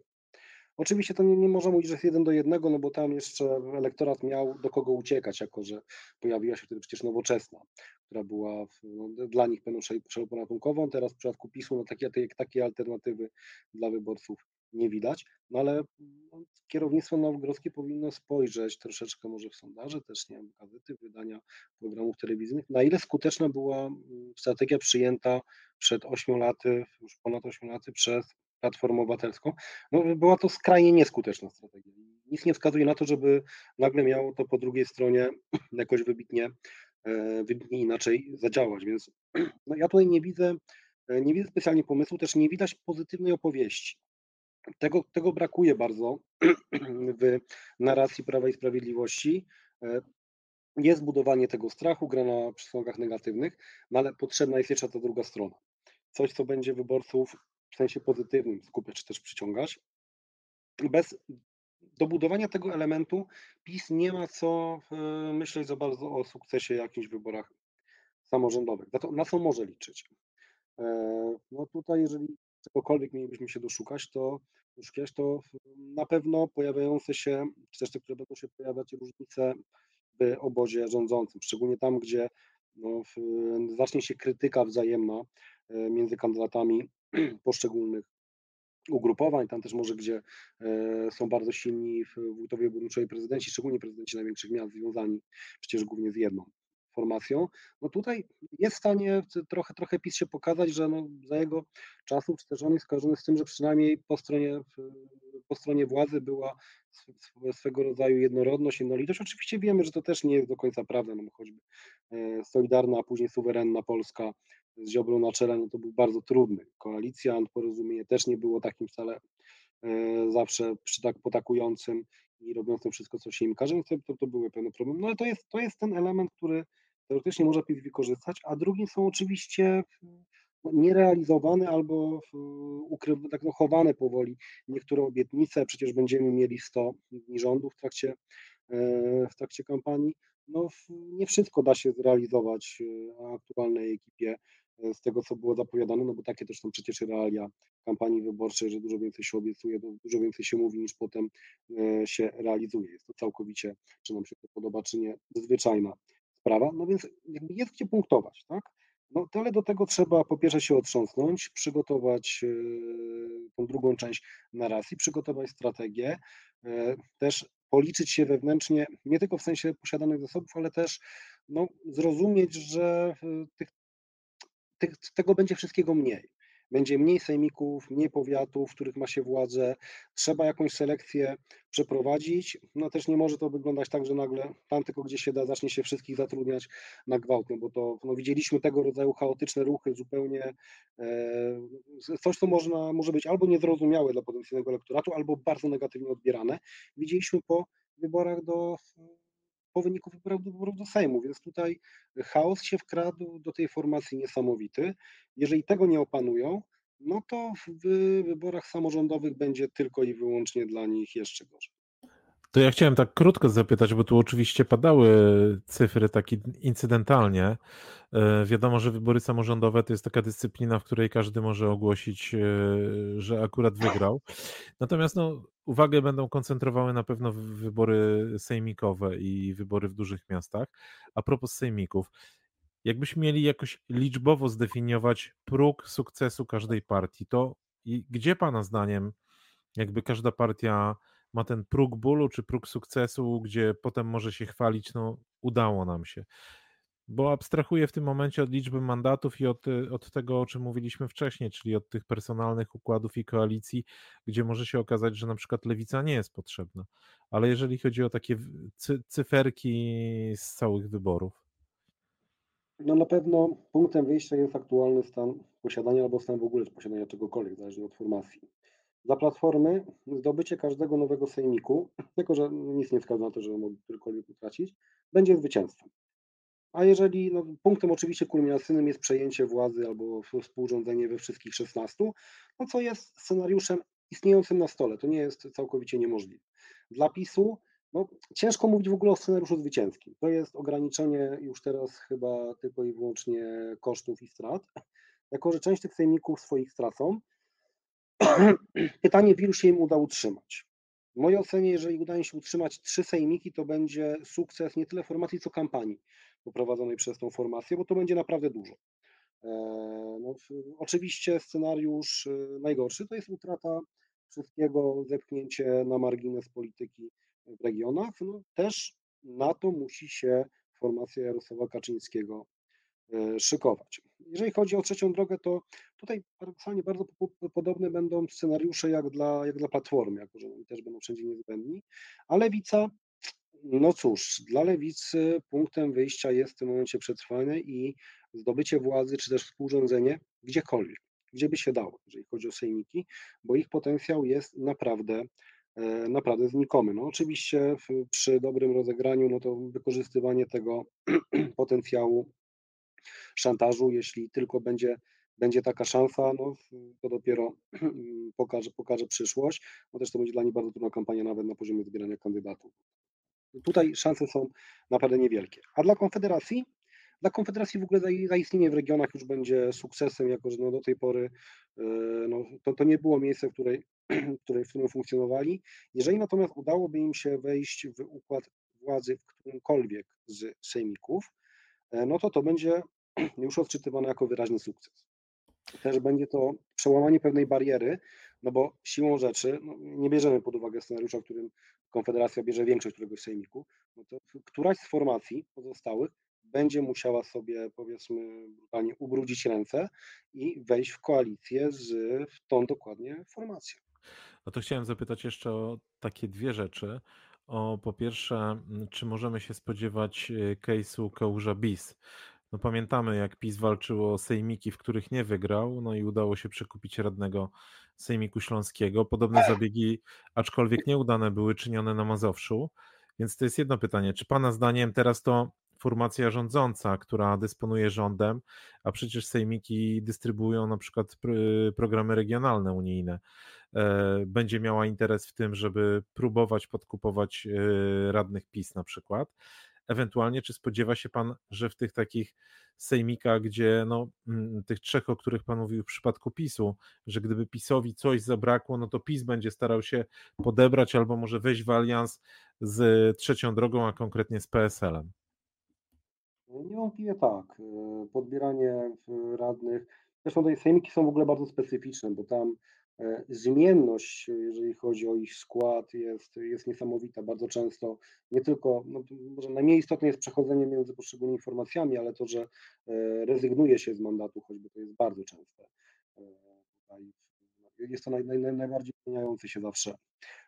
Oczywiście to nie, nie można mówić, że jest jeden do jednego, no bo tam jeszcze elektorat miał do kogo uciekać, jako że pojawiła się wtedy przecież nowoczesna, która była w, no, dla nich pewną szelupą ratunkową. Teraz w przypadku PiSu no, takie, takie alternatywy dla wyborców nie widać, no ale no, kierownictwo nowogrodzkie powinno spojrzeć troszeczkę może w sondaże, też nie wiem, gazety, wydania programów telewizyjnych, na ile skuteczna była mm, strategia przyjęta przed 8 laty, już ponad 8 laty przez Platformę Obywatelską. No, była to skrajnie nieskuteczna strategia. Nic nie wskazuje na to, żeby nagle miało to po drugiej stronie jakoś wybitnie, e, wybitnie inaczej zadziałać, więc no, ja tutaj nie widzę, e, nie widzę specjalnie pomysłu, też nie widać pozytywnej opowieści. Tego, tego brakuje bardzo w narracji Prawa i Sprawiedliwości. E, jest budowanie tego strachu, gra na przesłankach negatywnych, no ale potrzebna jest jeszcze ta druga strona. Coś, co będzie wyborców w sensie pozytywnym skupiać czy też przyciągać. Bez dobudowania tego elementu PiS nie ma co e, myśleć za bardzo o sukcesie jakichś wyborach samorządowych. Na, to, na co może liczyć? E, no tutaj, jeżeli czegokolwiek mielibyśmy się doszukać, to doszukać, to na pewno pojawiające się, czy też te, które będą się pojawiać różnice w obozie rządzącym, szczególnie tam, gdzie no, zacznie się krytyka wzajemna e, między kandydatami poszczególnych ugrupowań, tam też może, gdzie e, są bardzo silni wójtowie, burmistrzowie, prezydenci, szczególnie prezydenci największych miast związani przecież głównie z jedną formacją, no tutaj jest w stanie trochę, trochę PiS się pokazać, że no za jego czasów, czy też on jest skojarzony z tym, że przynajmniej po stronie, po stronie władzy była swego rodzaju jednorodność, jednolitość. Oczywiście wiemy, że to też nie jest do końca prawda, no choćby e, Solidarna, a później suwerenna Polska z Ziobrą na czele, no to był bardzo trudny. Koalicja, porozumienie też nie było takim wcale e, zawsze przytak, potakującym i robiącym wszystko, co się im każe, to, to były pewne problemy. No ale to jest, to jest ten element, który teoretycznie PiS wykorzystać, a drugi są oczywiście no, nierealizowane albo ukrywane, tak no, chowane powoli niektóre obietnice. Przecież będziemy mieli 100 dni rządu w trakcie, e, w trakcie kampanii. No, nie wszystko da się zrealizować e, aktualnej ekipie e, z tego, co było zapowiadane, no bo takie też są przecież realia kampanii wyborczej, że dużo więcej się obiecuje, dużo więcej się mówi niż potem się realizuje. Jest to całkowicie, czy nam się to podoba, czy nie, zwyczajna sprawa, no więc jest gdzie punktować, tak? No tyle do tego trzeba po pierwsze się otrząsnąć, przygotować e, tą drugą część narracji, przygotować strategię, e, też policzyć się wewnętrznie, nie tylko w sensie posiadanych zasobów, ale też no, zrozumieć, że e, tych, tych, tego będzie wszystkiego mniej. Będzie mniej sejmików, mniej powiatów, w których ma się władzę. Trzeba jakąś selekcję przeprowadzić. No też nie może to wyglądać tak, że nagle tam tylko gdzie się da zacznie się wszystkich zatrudniać na gwałt, bo to no widzieliśmy tego rodzaju chaotyczne ruchy zupełnie e, coś, co można, może być albo niezrozumiałe dla potencjalnego elektoratu, albo bardzo negatywnie odbierane. Widzieliśmy po wyborach do po wyniku wyborów do, Sejmu, więc tutaj chaos się wkradł do tej formacji niesamowity. Jeżeli tego nie opanują, no to w wyborach samorządowych będzie tylko i wyłącznie dla nich jeszcze gorzej. To ja chciałem tak krótko zapytać, bo tu oczywiście padały cyfry tak incydentalnie. E, wiadomo, że wybory samorządowe to jest taka dyscyplina, w której każdy może ogłosić, e, że akurat wygrał. Natomiast no, uwagę będą koncentrowały na pewno wybory sejmikowe i wybory w dużych miastach. A propos sejmików, jakbyśmy mieli jakoś liczbowo zdefiniować próg sukcesu każdej partii, to gdzie Pana zdaniem jakby każda partia ma ten próg bólu czy próg sukcesu, gdzie potem może się chwalić, no udało nam się. Bo abstrahuję w tym momencie od liczby mandatów i od, od tego, o czym mówiliśmy wcześniej, czyli od tych personalnych układów i koalicji, gdzie może się okazać, że na przykład lewica nie jest potrzebna. Ale jeżeli chodzi o takie cyferki z całych wyborów. No na pewno punktem wyjścia jest aktualny stan posiadania albo stan w ogóle posiadania czegokolwiek, zależnie od formacji. Dla Platformy zdobycie każdego nowego sejmiku, jako że nic nie wskazuje na to, że mogą którykolwiek utracić, będzie zwycięstwem. A jeżeli no, punktem oczywiście kulminacyjnym jest przejęcie władzy albo współrządzenie we wszystkich 16, no co jest scenariuszem istniejącym na stole, to nie jest całkowicie niemożliwe. Dla PiSu no, ciężko mówić w ogóle o scenariuszu zwycięskim. To jest ograniczenie już teraz chyba tylko i wyłącznie kosztów i strat. Jako, że część tych sejmików swoich stracą, pytanie, w ilu się im uda utrzymać. W mojej ocenie, jeżeli uda im się utrzymać trzy sejmiki, to będzie sukces nie tyle formacji, co kampanii poprowadzonej przez tą formację, bo to będzie naprawdę dużo. E, no, oczywiście scenariusz e, najgorszy to jest utrata wszystkiego, zepchnięcie na margines polityki w regionach. No, też na to musi się formacja Jarosława Kaczyńskiego e, szykować. Jeżeli chodzi o trzecią drogę, to tutaj paradoksalnie bardzo podobne będą scenariusze jak dla, jak dla Platformy, jako że oni też będą wszędzie niezbędni, a Lewica, no cóż, dla Lewicy punktem wyjścia jest w tym momencie przetrwanie i zdobycie władzy, czy też współrządzenie gdziekolwiek, gdzie by się dało, jeżeli chodzi o sejmiki, bo ich potencjał jest naprawdę e, naprawdę znikomy. No oczywiście przy dobrym rozegraniu, no to wykorzystywanie tego potencjału szantażu, jeśli tylko będzie, będzie taka szansa, no, to dopiero pokaże, pokaże przyszłość. No też to będzie dla nich bardzo trudna kampania nawet na poziomie zbierania kandydatów. Tutaj szanse są naprawdę niewielkie. A dla Konfederacji? Dla Konfederacji w ogóle zaistnienie w regionach już będzie sukcesem, jako że no do tej pory e, no, to, to nie było miejsce, w, której, w, którym funkcjonowali. Jeżeli natomiast udałoby im się wejść w układ władzy w którymkolwiek z sejmików, E, no to to będzie już odczytywane jako wyraźny sukces. Też będzie to przełamanie pewnej bariery, no bo siłą rzeczy no nie bierzemy pod uwagę scenariusza, w którym Konfederacja bierze większość któregoś sejmiku, no to któraś z formacji pozostałych będzie musiała sobie, powiedzmy, brutalnie ubrudzić ręce i wejść w koalicję z tą dokładnie formacją. No to chciałem zapytać jeszcze o takie dwie rzeczy o po pierwsze, czy możemy się spodziewać e, case'u Kałuża BIS? No pamiętamy, jak PiS walczyło o sejmiki, w których nie wygrał, no i udało się przekupić radnego Sejmiku Śląskiego. Podobne zabiegi, aczkolwiek nieudane, były czynione na Mazowszu. Więc to jest jedno pytanie, czy Pana zdaniem teraz to formacja rządząca, która dysponuje rządem, a przecież sejmiki dystrybuują na przykład programy regionalne unijne, e, będzie miała interes w tym, żeby próbować podkupować e, radnych PiS na przykład. Ewentualnie, czy spodziewa się Pan, że w tych takich sejmikach, gdzie no, mm, tych trzech, o których Pan mówił w przypadku PiSu, że gdyby PiSowi coś zabrakło, no to PiS będzie starał się podebrać albo może wejść w alians z trzecią drogą, a konkretnie z PSL-em? Niewątpliwie tak. E, podbieranie radnych. Zresztą te sejmiki są w ogóle bardzo specyficzne, bo tam e, zmienność, jeżeli chodzi o ich skład, jest, jest niesamowita. Bardzo często nie tylko, no może najmniej istotne jest przechodzenie między poszczególnymi formacjami, ale to, że e, rezygnuje się z mandatu, choćby to jest bardzo częste tutaj jest to naj, naj, najbardziej zmieniający się zawsze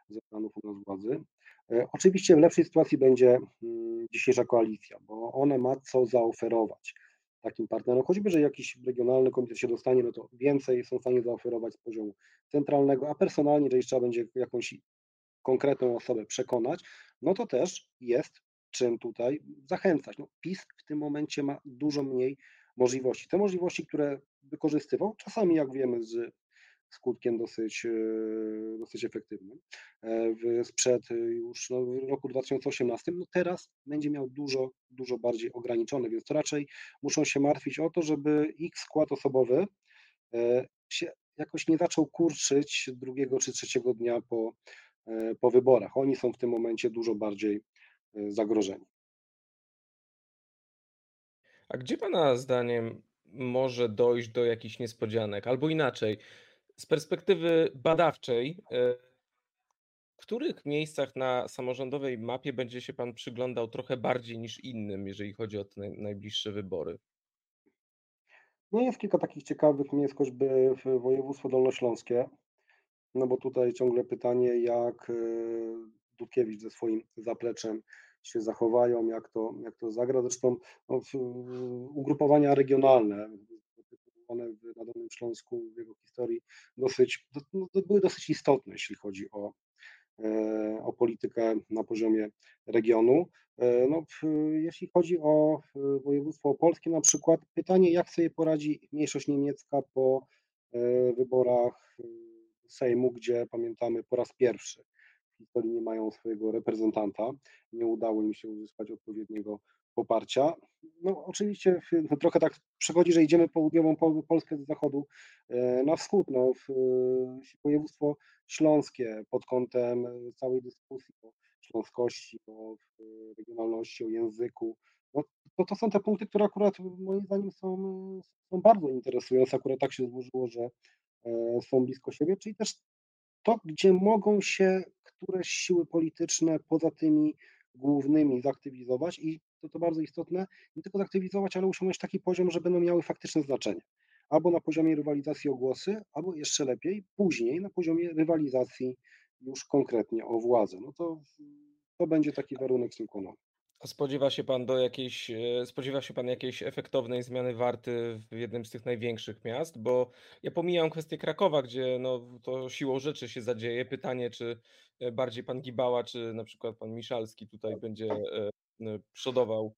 z organów u nas władzy. E, oczywiście w lepszej sytuacji będzie mm, dzisiejsza koalicja, bo ona ma co zaoferować takim partnerom, choćby, że jakiś regionalny komitet się dostanie, no to więcej są w stanie zaoferować z poziomu centralnego, a personalnie, jeżeli trzeba będzie jakąś konkretną osobę przekonać, no to też jest czym tutaj zachęcać. No, PiS w tym momencie ma dużo mniej możliwości. Te możliwości, które wykorzystywał, czasami jak wiemy z skutkiem dosyć, e, dosyć efektywnym e, sprzed już no, roku 2018, no teraz będzie miał dużo, dużo bardziej ograniczony, więc to raczej muszą się martwić o to, żeby ich skład osobowy e, się jakoś nie zaczął kurczyć drugiego czy trzeciego dnia po, po wyborach. Oni są w tym momencie dużo bardziej zagrożeni. A gdzie Pana zdaniem może dojść do jakichś niespodzianek? Albo inaczej, z perspektywy badawczej, e, w których miejscach na samorządowej mapie będzie się Pan przyglądał trochę bardziej niż innym, jeżeli chodzi o te najbliższe wybory? No jest kilka takich ciekawych miejsc, choćby w województwo dolnośląskie, no bo tutaj ciągle pytanie, jak e, Dudkiewicz ze swoim zapleczem się zachowają, jak to, jak to zagra. Zresztą no, ugrupowania regionalne, one na Dolnym Śląsku w jego historii dosyć, no, były dosyć istotne, jeśli chodzi o, e, o politykę na poziomie regionu. E, no, jeśli chodzi o województwo opolskie na przykład, pytanie jak sobie poradzi mniejszość niemiecka po e, wyborach Sejmu, gdzie pamiętamy po raz pierwszy historii nie mają swojego reprezentanta, nie udało im się uzyskać odpowiedniego poparcia. No oczywiście no, trochę tak przechodzi, że idziemy południową Polskę z zachodu e, na wschód. No, w, województwo śląskie pod kątem całej dyskusji o śląskości, o regionalności, o języku. No, to, to są te punkty, które akurat moim zdaniem są, są bardzo interesujące. Akurat tak się złożyło, że e, są blisko siebie, czyli też to, gdzie mogą się któreś siły polityczne poza tymi głównymi zaktywizować i to, to bardzo istotne, nie tylko zaktywizować, ale osiągnąć taki poziom, że będą miały faktyczne znaczenie. Albo na poziomie rywalizacji o głosy, albo jeszcze lepiej, później na poziomie rywalizacji już konkretnie o władzę. No to, to będzie taki warunek sine a spodziewa się pan do jakiejś, e, spodziewa się pan jakiejś efektownej zmiany warty w jednym z tych największych miast? Bo ja pomijam kwestię Krakowa, gdzie no, to siłą rzeczy się zadzieje. Pytanie, czy e, bardziej pan Gibała, czy na przykład pan Miszalski tutaj będzie e, przodował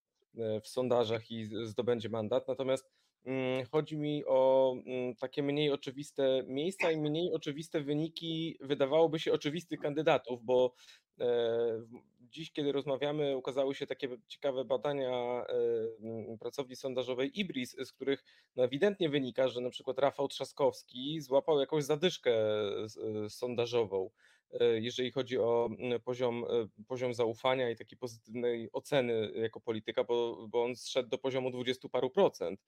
w sondażach i zdobędzie mandat. Natomiast mm, chodzi mi o mm, takie mniej oczywiste miejsca i mniej oczywiste wyniki, wydawałoby się, oczywistych kandydatów, bo dziś, kiedy rozmawiamy, ukazały się takie ciekawe badania e, pracowni sondażowej Ibris, z których no ewidentnie wynika, że na przykład Rafał Trzaskowski złapał jakąś zadyszkę e, sondażową, e, jeżeli chodzi o poziom, poziom zaufania i takiej pozytywnej oceny jako polityka, bo, bo on zszedł do poziomu dwudziestu paru procent.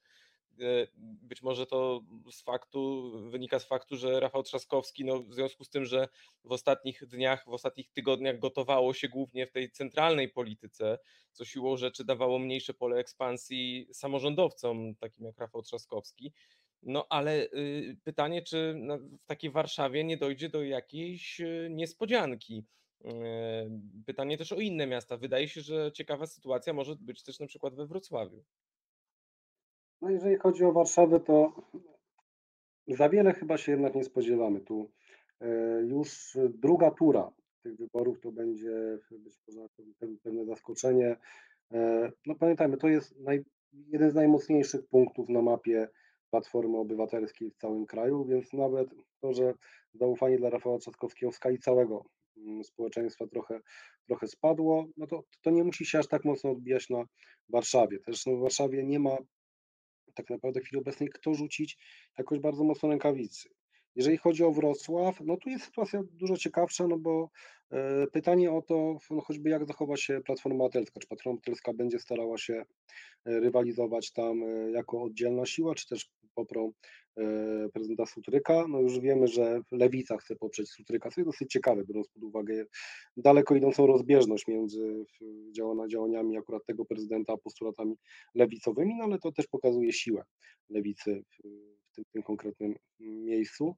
E, być może to z faktu, wynika z faktu, że Rafał Trzaskowski, no w związku z tym, że w ostatnich dniach, w ostatnich tygodniach gotowało się głównie w tej centralnej polityce, co siłą rzeczy dawało mniejsze pole ekspansji samorządowcom, takim jak Rafał Trzaskowski. No ale y, pytanie, czy w takiej Warszawie nie dojdzie do jakiejś y, niespodzianki. E, pytanie też o inne miasta. Wydaje się, że ciekawa sytuacja może być też na przykład we Wrocławiu. No jeżeli chodzi o Warszawę, to za wiele chyba się jednak nie spodziewamy. Tu e, już druga tura tych wyborów to będzie być może pewne zaskoczenie. E, no pamiętajmy, to jest naj, jeden z najmocniejszych punktów na mapie Platformy Obywatelskiej w całym kraju, więc nawet to, że zaufanie dla Rafała Trzaskowskiego w skali całego mm, społeczeństwa trochę, trochę spadło, no to, to nie musi się aż tak mocno odbijać na Warszawie. Też no, w Warszawie nie ma tak naprawdę w chwili obecnej, kto rzucić jakoś bardzo mocno rękawicy. Jeżeli chodzi o Wrocław, no tu jest sytuacja dużo ciekawsza, no bo e, pytanie o to, no choćby jak zachowa się Platforma Obywatelska, czy Platforma Obywatelska będzie starała się e, rywalizować tam e, jako oddzielna siła, czy też poprą prezydenta Sutryka. No już wiemy, że Lewica chce poprzeć Sutryka, co jest dosyć ciekawe, biorąc pod uwagę daleko idącą rozbieżność między działaniami akurat tego prezydenta a postulatami lewicowymi, no ale to też pokazuje siłę lewicy tym, tym konkretnym miejscu.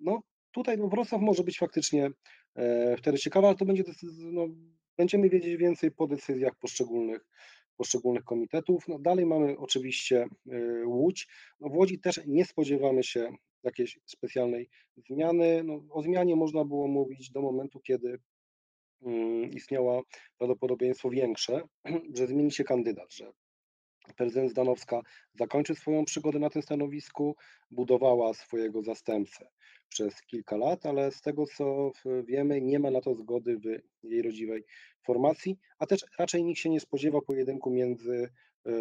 No tutaj no, Wrocław może być faktycznie wtedy ciekawy, ale to będzie, no, będziemy wiedzieć więcej po decyzjach poszczególnych poszczególnych komitetów. No dalej mamy oczywiście Łódź. No w Łodzi też nie spodziewamy się jakiejś specjalnej zmiany. No, o zmianie można było mówić do momentu, kiedy mm, istniało prawdopodobieństwo większe, że zmieni się kandydat, że prezydent Zdanowska zakończy swoją przygodę na tym stanowisku, budowała swojego zastępcę przez kilka lat, ale z tego co wiemy, nie ma na to zgody w jej rodziwej formacji, a też raczej nikt się nie spodziewa pojedynku między e,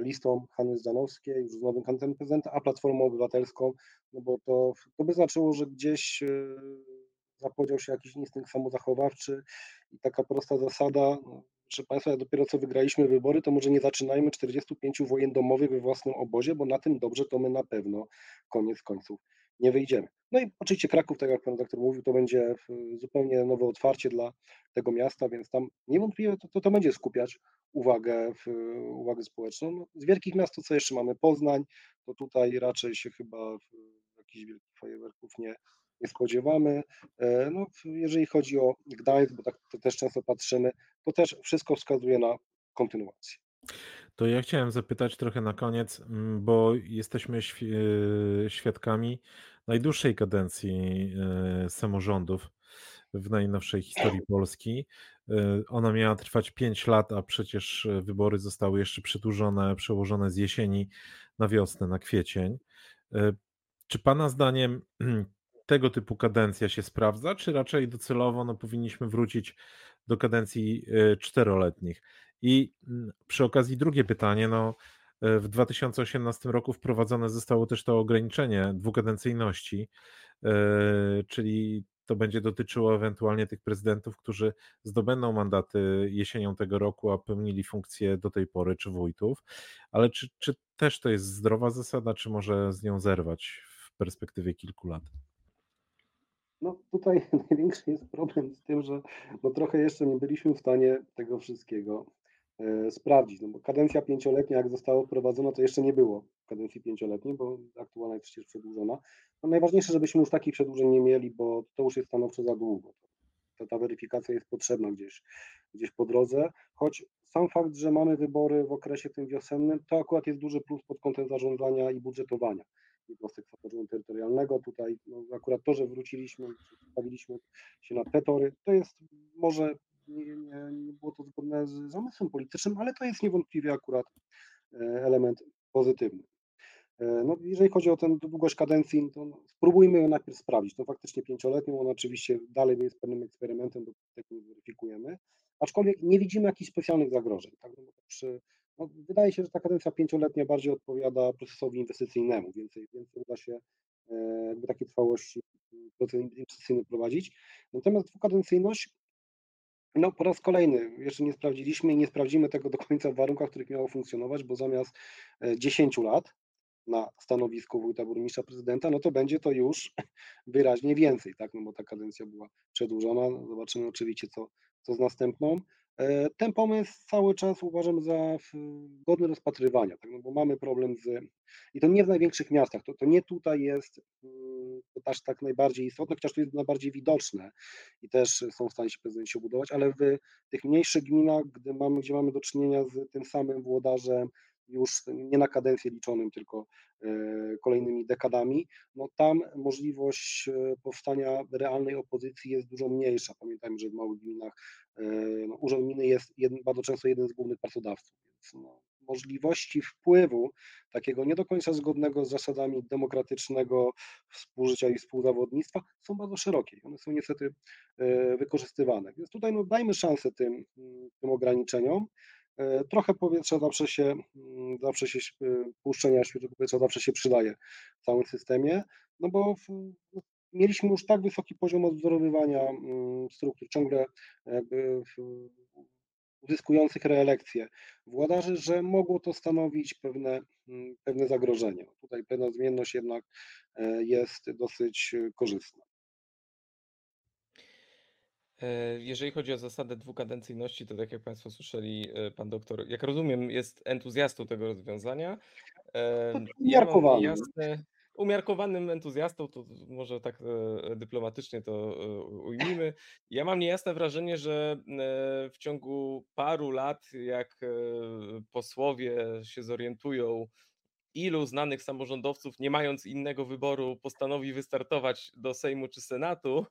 listą Hanny Zdanowskiej, już z nowym kandydatem prezydenta, a Platformą Obywatelską, no bo to, to by znaczyło, że gdzieś e, zapodział się jakiś instynkt samozachowawczy i taka prosta zasada, no, proszę Państwa, dopiero co wygraliśmy wybory, to może nie zaczynajmy 45 wojen domowych we własnym obozie, bo na tym dobrze to my na pewno koniec końców nie wyjdziemy. No i oczywiście Kraków, tak jak pan doktor mówił, to będzie zupełnie nowe otwarcie dla tego miasta, więc tam niewątpliwie to, to, to będzie skupiać uwagę, uwagę społeczną. No, z wielkich miast to co jeszcze mamy? Poznań, to tutaj raczej się chyba jakichś wielkich fajerwerków nie, nie spodziewamy. E, no, jeżeli chodzi o Gdańsk, bo tak to też często patrzymy, to też wszystko wskazuje na kontynuację. To ja chciałem zapytać trochę na koniec, mm, bo jesteśmy e, świadkami najdłuższej kadencji e, samorządów w najnowszej historii Polski. Ona miała trwać 5 lat, a przecież wybory zostały jeszcze przedłużone, przełożone z jesieni na wiosnę, na kwiecień. Czy Pana zdaniem tego typu kadencja się sprawdza, czy raczej docelowo no, powinniśmy wrócić do kadencji e, czteroletnich? I mm, przy okazji drugie pytanie, no e, w 2018 roku wprowadzone zostało też to ograniczenie dwukadencyjności, e, czyli to będzie dotyczyło ewentualnie tych prezydentów, którzy zdobędą mandaty jesienią tego roku, a pełnili funkcje do tej pory, czy wójtów. Ale czy, czy też to jest zdrowa zasada, czy może z nią zerwać w perspektywie kilku lat? No tutaj największy jest problem z tym, że no trochę jeszcze nie byliśmy w stanie tego wszystkiego e, sprawdzić, no bo kadencja pięcioletnia jak została wprowadzona, to jeszcze nie było kadencji pięcioletniej, bo aktualna jest przecież przedłużona. No najważniejsze, żebyśmy już takich przedłużeń nie mieli, bo to już jest stanowczo za długo. Ta, ta weryfikacja jest potrzebna gdzieś, gdzieś po drodze, choć sam fakt, że mamy wybory w okresie tym wiosennym, to akurat jest duży plus pod kątem zarządzania i budżetowania jednostek samorządu terytorialnego. Tutaj no, akurat to, że wróciliśmy, stawiliśmy się na te tory, to jest może nie, nie, nie było to zgodne z zamysłem politycznym, ale to jest niewątpliwie akurat e, element pozytywny. E, no, jeżeli chodzi o tę długość kadencji, to no, spróbujmy ją najpierw sprawdzić. To faktycznie pięcioletnią, ona oczywiście dalej jest pewnym eksperymentem, do tego nie weryfikujemy, aczkolwiek nie widzimy jakichś specjalnych zagrożeń. Tak? No, przy no, wydaje się, że ta kadencja pięcioletnia bardziej odpowiada procesowi inwestycyjnemu, więcej, więcej uda się e, jakby takiej trwałości proces inwestycyjny prowadzić. Natomiast dwukadencyjność, no po raz kolejny jeszcze nie sprawdziliśmy i nie sprawdzimy tego do końca w warunkach, w których miało funkcjonować, bo zamiast 10 e, lat na stanowisku wójta, burmistrza, prezydenta, no to będzie to już wyraźnie więcej, tak, no bo ta kadencja była przedłużona, zobaczymy oczywiście co, co z następną. E, ten pomysł cały czas uważam za godny rozpatrywania, tak? no bo mamy problem z, i to nie w największych miastach, to, to nie tutaj jest mm, to też tak najbardziej istotne, chociaż to jest najbardziej widoczne i też są w stanie się prezydenci obudować, ale w tych mniejszych gminach, gdy mamy, gdzie mamy do czynienia z tym samym włodarzem, już nie na kadencję liczonym, tylko e, kolejnymi dekadami, no tam możliwość e, powstania realnej opozycji jest dużo mniejsza. Pamiętajmy, że w małych gminach e, no, urząd gminy jest jeden, bardzo często jeden z głównych pracodawców, więc no, możliwości wpływu takiego nie do końca zgodnego z zasadami demokratycznego współżycia i współzawodnictwa są bardzo szerokie. One są niestety wykorzystywane. Więc tutaj no, dajmy szansę tym, tym ograniczeniom. E, trochę powietrza zawsze się, mm, zawsze się e, puszczenia świeżego powietrza zawsze się przydaje w całym systemie, no bo w, no, mieliśmy już tak wysoki poziom odwzorowywania mm, struktur, ciągle jakby uzyskujących reelekcję włodarzy, że mogło to stanowić pewne, mm, pewne zagrożenie. Tutaj pewna zmienność jednak e, jest dosyć korzystna. E, jeżeli chodzi o zasadę dwukadencyjności, to tak jak Państwo słyszeli, e, pan doktor, jak rozumiem, jest entuzjastą tego rozwiązania. Ja mam jasne, umiarkowanym entuzjastą, to może tak e, dyplomatycznie to ujmijmy. Ja mam niejasne wrażenie, że w ciągu paru lat, jak posłowie się zorientują, ilu znanych samorządowców, nie mając innego wyboru, postanowi wystartować do Sejmu czy Senatu,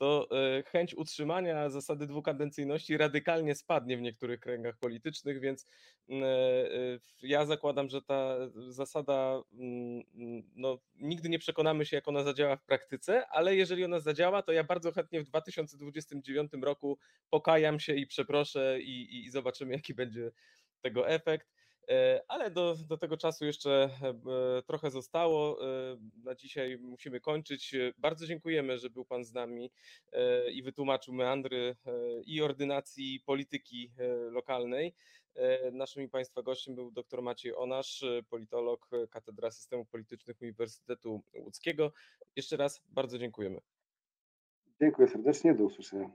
to e, chęć utrzymania zasady dwukadencyjności radykalnie spadnie w niektórych kręgach politycznych, więc mm, e, e, ja zakładam, że ta zasada, mm, mm, no, nigdy nie przekonamy się, jak ona zadziała w praktyce, ale jeżeli ona zadziała, to ja bardzo chętnie w 2029 roku pokajam się i przeproszę i, i zobaczymy, jaki będzie tego efekt. E, ale do, do tego czasu jeszcze e, trochę zostało. E, na dzisiaj musimy kończyć. Bardzo dziękujemy, że był Pan z nami i wytłumaczył meandry i ordynacji polityki lokalnej. Naszym i Państwa gościem był dr Maciej Onasz, politolog Katedra Systemów Politycznych Uniwersytetu Łódzkiego. Jeszcze raz bardzo dziękujemy. Dziękuję serdecznie, do usłyszenia.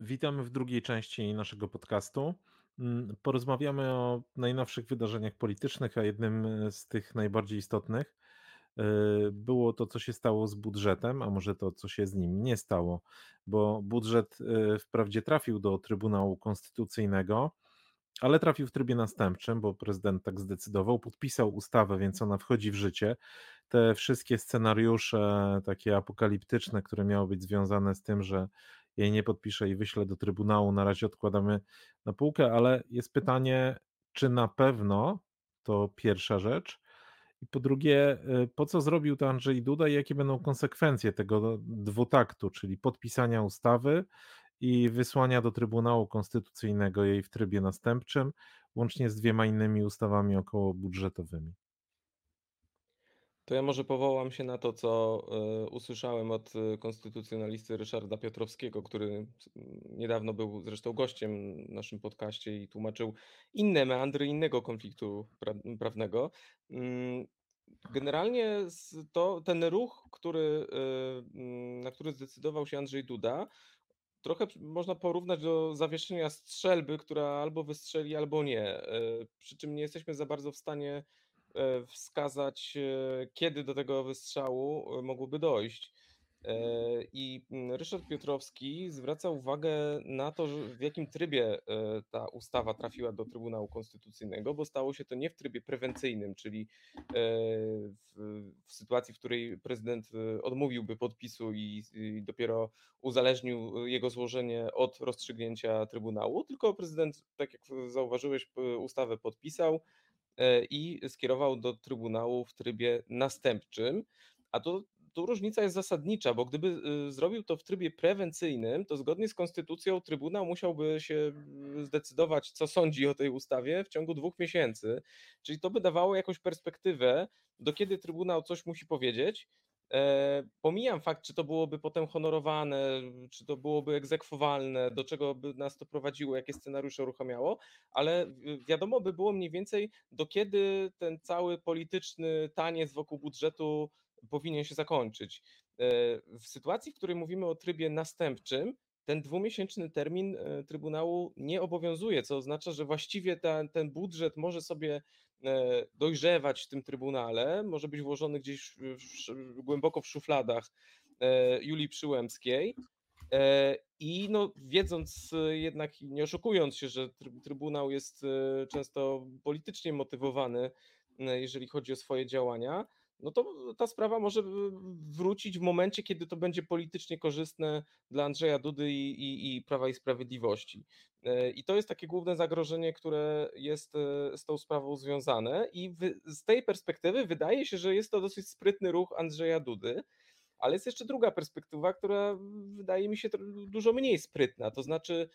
Witamy w drugiej części naszego podcastu. Mm, porozmawiamy o najnowszych wydarzeniach politycznych, a jednym e, z tych najbardziej istotnych e, było to, co się stało z budżetem, a może to, co się z nim nie stało, bo budżet e, wprawdzie trafił do Trybunału Konstytucyjnego, ale trafił w trybie następczym, bo prezydent tak zdecydował, podpisał ustawę, więc ona wchodzi w życie. Te wszystkie scenariusze takie apokaliptyczne, które miały być związane z tym, że jej nie podpiszę i wyślę do Trybunału, na razie odkładamy na półkę, ale jest pytanie, czy na pewno to pierwsza rzecz. I po drugie, y, po co zrobił to Andrzej Duda i jakie będą konsekwencje tego dwutaktu, czyli podpisania ustawy i wysłania do Trybunału Konstytucyjnego jej w trybie następczym, łącznie z dwiema innymi ustawami okołobudżetowymi. To ja może powołam się na to, co e, usłyszałem od e, konstytucjonalisty Ryszarda Piotrowskiego, który niedawno był zresztą gościem w naszym podcaście i tłumaczył inne meandry innego konfliktu prawnego. Mm, generalnie to, ten ruch, który, e, na który zdecydował się Andrzej Duda, trochę można porównać do zawieszenia strzelby, która albo wystrzeli, albo nie. Przy czym nie jesteśmy za bardzo w stanie wskazać, e, kiedy do tego wystrzału e, mogłoby dojść. I mm, Ryszard Piotrowski zwraca uwagę na to, w jakim trybie ta ustawa trafiła do Trybunału Konstytucyjnego, bo stało się to nie w trybie prewencyjnym, czyli w, w sytuacji, w której prezydent odmówiłby podpisu i, i dopiero uzależnił jego złożenie od rozstrzygnięcia Trybunału, tylko prezydent, tak jak zauważyłeś, ustawę podpisał E, i skierował do Trybunału w trybie następczym. A to tu różnica jest zasadnicza, bo gdyby y, zrobił to w trybie prewencyjnym, to zgodnie z konstytucją Trybunał musiałby się y, zdecydować, co sądzi o tej ustawie w ciągu dwóch miesięcy. Czyli to by dawało jakąś perspektywę, do kiedy Trybunał coś musi powiedzieć, E, pomijam fakt, czy to byłoby potem honorowane, czy to byłoby egzekwowalne, do czego by nas to prowadziło, jakie scenariusze uruchamiało, ale wiadomo by było mniej więcej, do kiedy ten cały polityczny taniec wokół budżetu powinien się zakończyć. E, w sytuacji, w której mówimy o trybie następczym, ten dwumiesięczny termin e, Trybunału nie obowiązuje, co oznacza, że właściwie ten, budżet może sobie E, dojrzewać w tym trybunale, może być włożony gdzieś w, w, głęboko w szufladach e, Julii Przyłębskiej. E, I no, wiedząc jednak, nie oszukując się, że Trybunał jest często politycznie motywowany, jeżeli chodzi o swoje działania, no to ta sprawa może wrócić w momencie, kiedy to będzie politycznie korzystne dla Andrzeja Dudy i, i, i, Prawa i Sprawiedliwości. E, I to jest takie główne zagrożenie, które jest e, z tą sprawą związane. I z tej perspektywy wydaje się, że jest to dosyć sprytny ruch Andrzeja Dudy. Ale jest jeszcze druga perspektywa, która wydaje mi się dużo mniej sprytna. To znaczy,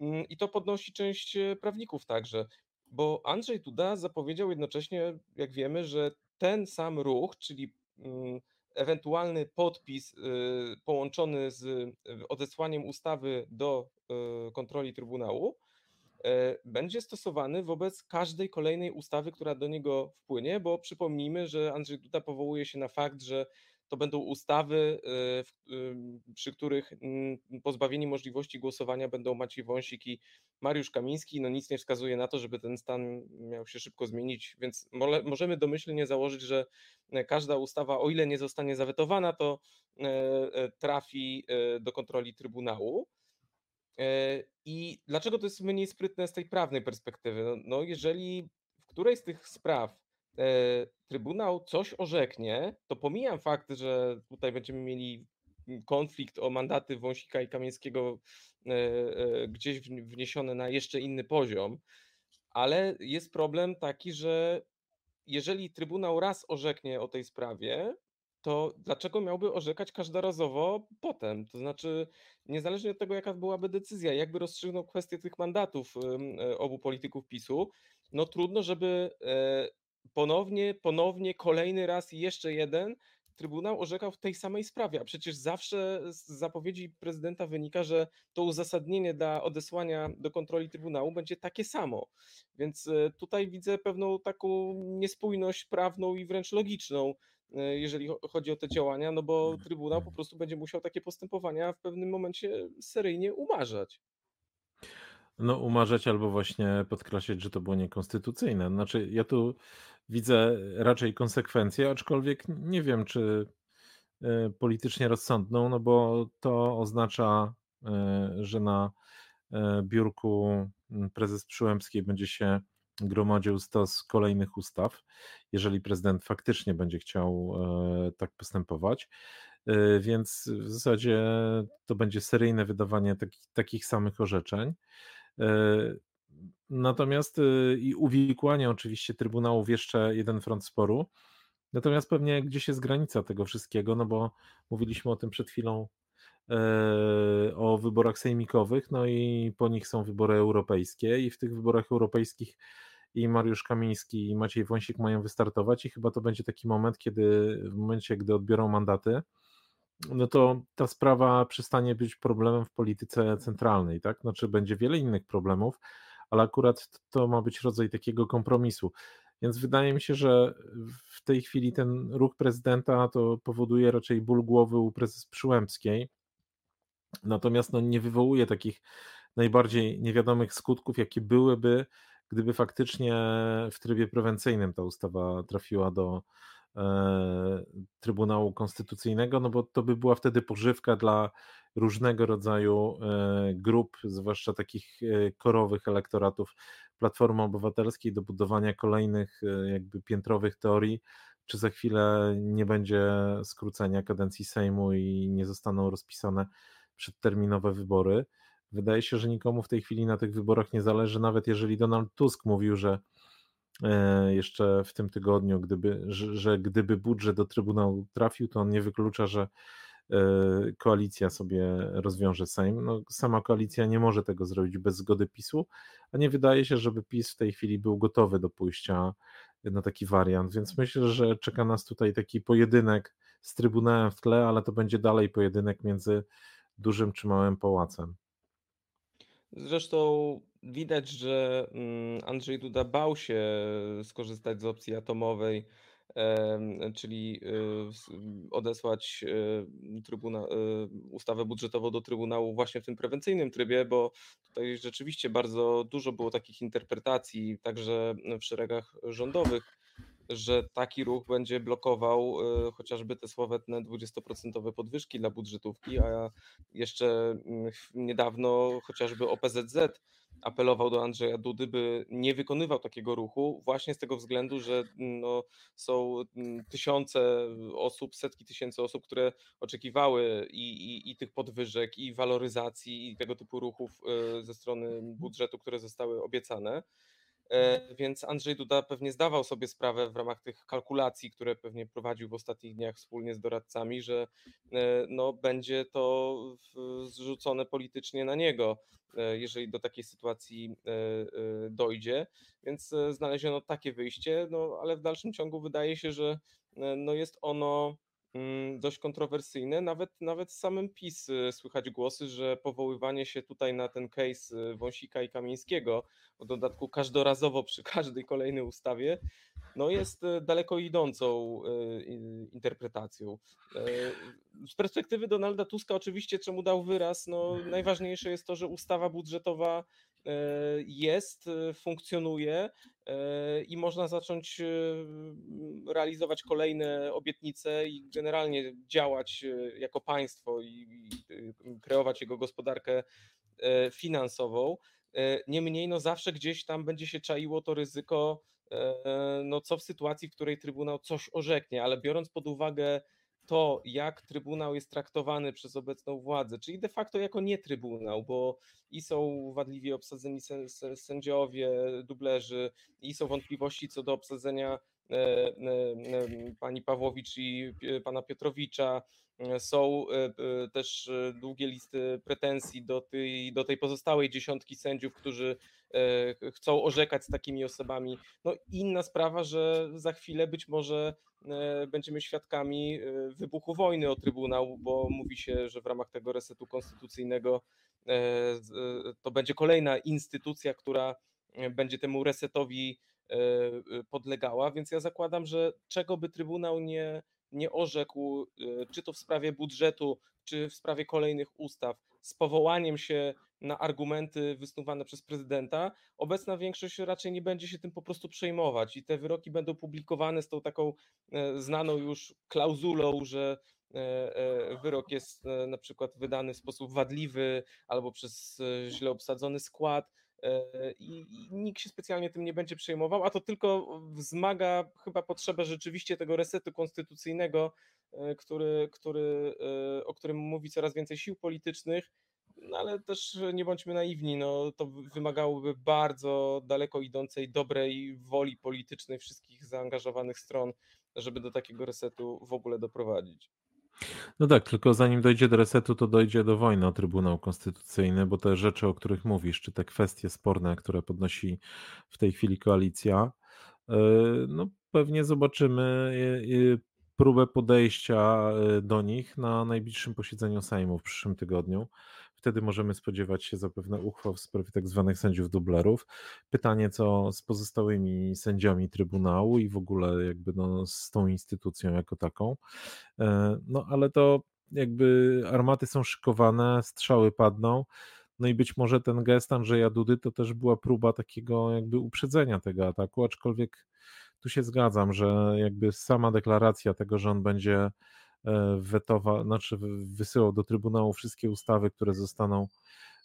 mm, i to podnosi część e, prawników także, bo Andrzej Duda zapowiedział jednocześnie, jak wiemy, że ten sam ruch, czyli mm, ewentualny podpis y, połączony z odesłaniem ustawy do y, kontroli Trybunału, będzie stosowany wobec każdej kolejnej ustawy, która do niego wpłynie, bo przypomnijmy, że Andrzej Duda powołuje się na fakt, że to będą ustawy, przy których mm, pozbawieni możliwości głosowania będą Maciej Wąsik i Mariusz Kamiński. No nic nie wskazuje na to, żeby ten stan miał się szybko zmienić, więc możemy domyślnie założyć, że każda ustawa, o ile nie zostanie zawetowana, to trafi do kontroli Trybunału. I dlaczego to jest mniej sprytne z tej prawnej perspektywy? No, no jeżeli w której z tych spraw e, Trybunał coś orzeknie, to pomijam fakt, że tutaj będziemy mieli konflikt o mandaty Wąsika i Kamińskiego e, e, gdzieś wniesione na jeszcze inny poziom, ale jest problem taki, że jeżeli Trybunał raz orzeknie o tej sprawie, to dlaczego miałby orzekać każdorazowo potem? To znaczy, niezależnie od tego, jaka byłaby decyzja, jakby rozstrzygnął kwestię tych mandatów e, obu polityków PiSu, no trudno, żeby e, ponownie, ponownie, kolejny raz i jeszcze jeden Trybunał orzekał w tej samej sprawie, a przecież zawsze z zapowiedzi prezydenta wynika, że to uzasadnienie dla odesłania do kontroli Trybunału będzie takie samo. Więc e, tutaj widzę pewną taką niespójność prawną i wręcz logiczną E, jeżeli chodzi o te działania, no bo mhm, Trybunał po prostu będzie musiał takie postępowania w pewnym momencie seryjnie umarzać. No, umarzać albo właśnie podkreślać, że to było niekonstytucyjne. Znaczy, ja tu widzę raczej konsekwencje, aczkolwiek nie wiem, czy e, politycznie rozsądną, no bo to oznacza, e, że na biurku prezes Przyłębskiej będzie się gromadził stos kolejnych ustaw, jeżeli prezydent faktycznie będzie chciał e, tak postępować. E, więc w zasadzie to będzie seryjne wydawanie takich, takich samych orzeczeń. E, natomiast i uwikłanie oczywiście Trybunału w jeszcze jeden front sporu. Natomiast pewnie gdzieś jest granica tego wszystkiego, no bo mówiliśmy o tym przed chwilą o wyborach sejmikowych, no i po nich są wybory europejskie i w tych wyborach europejskich i Mariusz Kamiński i Maciej Wąsik mają wystartować i chyba to będzie taki moment, kiedy w momencie, gdy odbiorą mandaty, no to ta sprawa przestanie być problemem w polityce centralnej, tak? Znaczy będzie wiele innych problemów, ale akurat to ma być rodzaj takiego kompromisu. Więc wydaje mi się, że w tej chwili ten ruch prezydenta to powoduje raczej ból głowy u prezes Przyłębskiej, natomiast no, nie wywołuje takich najbardziej niewiadomych skutków, jakie byłyby, gdyby faktycznie w trybie prewencyjnym ta ustawa trafiła do Trybunału Konstytucyjnego, no bo to by była wtedy pożywka dla różnego rodzaju e, grup, zwłaszcza takich e, korowych elektoratów Platformy Obywatelskiej do budowania kolejnych jakby piętrowych teorii, czy za chwilę nie będzie skrócenia kadencji Sejmu i nie zostaną rozpisane przedterminowe wybory. Wydaje się, że nikomu w tej chwili na tych wyborach nie zależy, nawet jeżeli Donald Tusk mówił, że e, jeszcze w tym tygodniu, gdyby, że, że gdyby budżet do Trybunału trafił, to on nie wyklucza, że e, koalicja sobie rozwiąże Sejm. No, sama koalicja nie może tego zrobić bez zgody PiSu, a nie wydaje się, żeby PiS w tej chwili był gotowy do pójścia na taki wariant, więc myślę, że czeka nas tutaj taki pojedynek z Trybunałem w tle, ale to będzie dalej pojedynek między dużym czy małym pałacem. Zresztą widać, że mm, Andrzej Duda bał się skorzystać z opcji atomowej, czyli y, odesłać y, trybuna, y, ustawę budżetową do Trybunału właśnie w tym prewencyjnym trybie, bo tutaj rzeczywiście bardzo dużo było takich interpretacji, także w szeregach rządowych że taki ruch będzie blokował y, chociażby te sławetne 20% podwyżki dla budżetówki, a jeszcze mm, niedawno chociażby OPZZ apelował do Andrzeja Dudy, by nie wykonywał takiego ruchu, właśnie z tego względu, że mm, no, są mm, tysiące osób, setki tysięcy osób, które oczekiwały i, i, i tych podwyżek, i waloryzacji, i tego typu ruchów y, ze strony budżetu, które zostały obiecane. E, więc Andrzej Duda pewnie zdawał sobie sprawę w ramach tych kalkulacji, które pewnie prowadził w ostatnich dniach wspólnie z doradcami, że e, no, będzie to zrzucone politycznie na niego, e, jeżeli do takiej sytuacji dojdzie. Więc znaleziono takie wyjście, no, ale w dalszym ciągu wydaje się, że no, jest ono dość kontrowersyjne. Nawet, nawet z samym PiS y, słychać głosy, że powoływanie się tutaj na ten case y, Wąsika i Kamińskiego, w dodatku każdorazowo przy każdej kolejnej ustawie, no jest daleko idącą interpretacją. Z perspektywy Donalda Tuska oczywiście, czemu dał wyraz, no najważniejsze jest to, że ustawa budżetowa jest, funkcjonuje i można zacząć realizować kolejne obietnice i generalnie działać jako państwo i kreować jego gospodarkę finansową. Niemniej no zawsze gdzieś tam będzie się czaiło to ryzyko, no co w sytuacji, w której Trybunał coś orzeknie, ale biorąc pod uwagę to, jak Trybunał jest traktowany przez obecną władzę, czyli de facto jako nie Trybunał, bo i są wadliwie obsadzeni sędziowie, dublerzy, i są wątpliwości co do obsadzenia e, e, pani Pawłowicz i pana Piotrowicza, są e, też długie listy pretensji do tej, do tej pozostałej dziesiątki sędziów, którzy chcą orzekać z takimi osobami. No inna sprawa, że za chwilę być może E, będziemy świadkami e, wybuchu wojny o Trybunał, bo mówi się, że w ramach tego resetu konstytucyjnego e, to będzie kolejna instytucja, która będzie temu resetowi podlegała, więc ja zakładam, że czego by Trybunał nie, nie orzekł, czy to w sprawie budżetu, czy w sprawie kolejnych ustaw, z powołaniem się na argumenty wysnuwane przez prezydenta, obecna większość raczej nie będzie się tym po prostu przejmować i te wyroki będą publikowane z tą taką e, znaną już klauzulą, że e, e, wyrok jest na przykład wydany w sposób wadliwy albo przez źle obsadzony skład. I, nikt się specjalnie tym nie będzie przejmował, a to tylko wzmaga chyba potrzebę rzeczywiście tego resetu konstytucyjnego, który, który, o którym mówi coraz więcej sił politycznych no ale też nie bądźmy naiwni, no to wymagałoby bardzo daleko idącej dobrej woli politycznej wszystkich zaangażowanych stron, żeby do takiego resetu w ogóle doprowadzić. No tak, tylko zanim dojdzie do resetu, to dojdzie do wojny o Trybunał Konstytucyjny, bo te rzeczy, o których mówisz, czy te kwestie sporne, które podnosi w tej chwili koalicja, e, no pewnie zobaczymy e, e, próbę podejścia do nich na najbliższym posiedzeniu Sejmu w przyszłym tygodniu. Wtedy możemy spodziewać się zapewne uchwał w sprawie tak zwanych sędziów dublerów. Pytanie, co z pozostałymi sędziami Trybunału i w ogóle jakby no z tą instytucją jako taką. E, no ale to jakby armaty są szykowane, strzały padną. No i być może ten gest Andrzeja Dudy to też była próba takiego jakby uprzedzenia tego ataku, aczkolwiek tu się zgadzam, że jakby sama deklaracja tego, że on będzie E, wetował, znaczy wysyłał do Trybunału wszystkie ustawy, które zostaną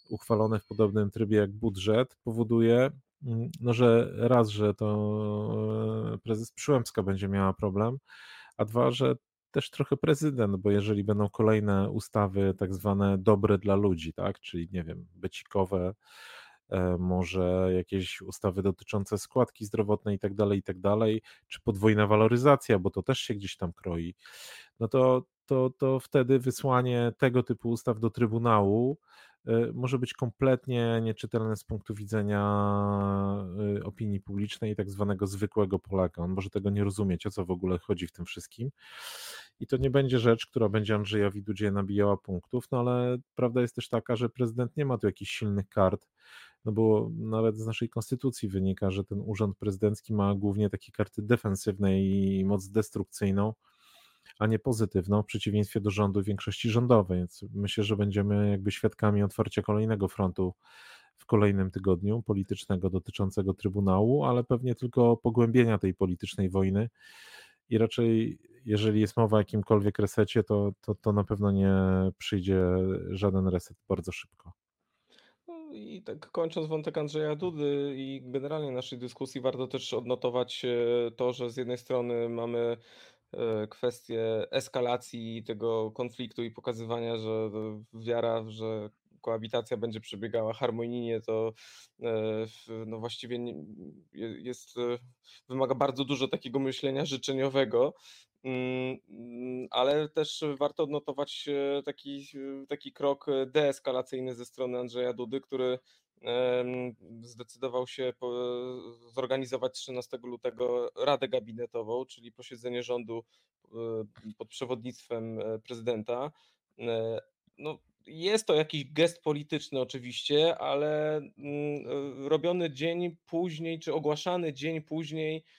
uchwalone w podobnym trybie jak budżet, powoduje, mm, no, że raz, że to e, prezes Przyłębska będzie miała problem, a dwa, że też trochę prezydent, bo jeżeli będą kolejne ustawy tak zwane dobre dla ludzi, tak, czyli nie wiem, becikowe, może jakieś ustawy dotyczące składki zdrowotnej i tak dalej, i tak dalej, czy podwójna waloryzacja, bo to też się gdzieś tam kroi, no to, to, to wtedy wysłanie tego typu ustaw do Trybunału y, może być kompletnie nieczytelne z punktu widzenia y, opinii publicznej i tak zwanego zwykłego Polaka. On może tego nie rozumieć, o co w ogóle chodzi w tym wszystkim. I to nie będzie rzecz, która będzie Andrzejowi Dudzie nabijała punktów, no ale prawda jest też taka, że prezydent nie ma tu jakichś silnych kart, no bo nawet z naszej konstytucji wynika, że ten urząd prezydencki ma głównie takie karty defensywne i moc destrukcyjną, a nie pozytywną, w przeciwieństwie do rządu większości rządowej. Więc myślę, że będziemy jakby świadkami otwarcia kolejnego frontu w kolejnym tygodniu politycznego dotyczącego Trybunału, ale pewnie tylko pogłębienia tej politycznej wojny. I raczej, jeżeli jest mowa o jakimkolwiek resecie, to, to, to na pewno nie przyjdzie żaden reset bardzo szybko. I tak kończąc wątek Andrzeja Dudy i generalnie naszej dyskusji, warto też odnotować e, to, że z jednej strony mamy E, kwestię eskalacji tego konfliktu i pokazywania, że wiara, że koabitacja będzie przebiegała harmonijnie, to e, no właściwie jest, wymaga bardzo dużo takiego myślenia życzeniowego, ale też warto odnotować taki, taki krok deeskalacyjny ze strony Andrzeja Dudy, który zdecydował się zorganizować 13 lutego Radę Gabinetową, czyli posiedzenie rządu e, pod przewodnictwem e, prezydenta. E, no, jest to jakiś gest polityczny oczywiście, ale mm, robiony dzień później, czy ogłaszany dzień później e,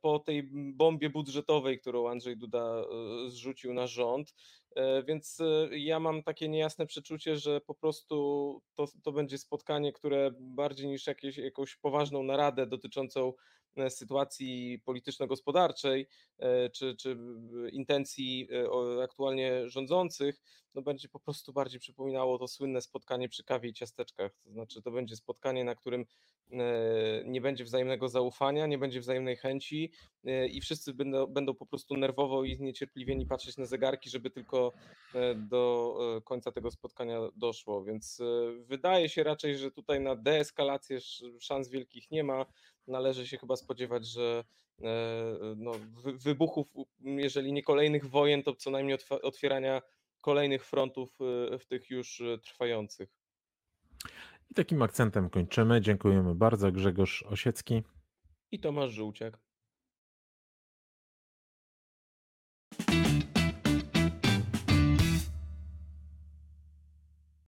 po tej bombie budżetowej, którą Andrzej Duda e, zrzucił na rząd. E, więc ja mam takie niejasne przeczucie, że po prostu to, to będzie spotkanie, które bardziej niż jakieś, jakąś poważną naradę dotyczącą sytuacji polityczno-gospodarczej czy, czy intencji aktualnie rządzących, no będzie po prostu bardziej przypominało to słynne spotkanie przy kawie i ciasteczkach. To znaczy, to będzie spotkanie, na którym nie będzie wzajemnego zaufania, nie będzie wzajemnej chęci i wszyscy będą, będą po prostu nerwowo i zniecierpliwieni patrzeć na zegarki, żeby tylko do końca tego spotkania doszło. Więc wydaje się raczej, że tutaj na deeskalację szans wielkich nie ma. Należy się chyba spodziewać, że no, wybuchów, jeżeli nie kolejnych wojen, to co najmniej otwierania kolejnych frontów w tych już trwających. I takim akcentem kończymy. Dziękujemy bardzo. Grzegorz Osiecki i Tomasz Żółciak.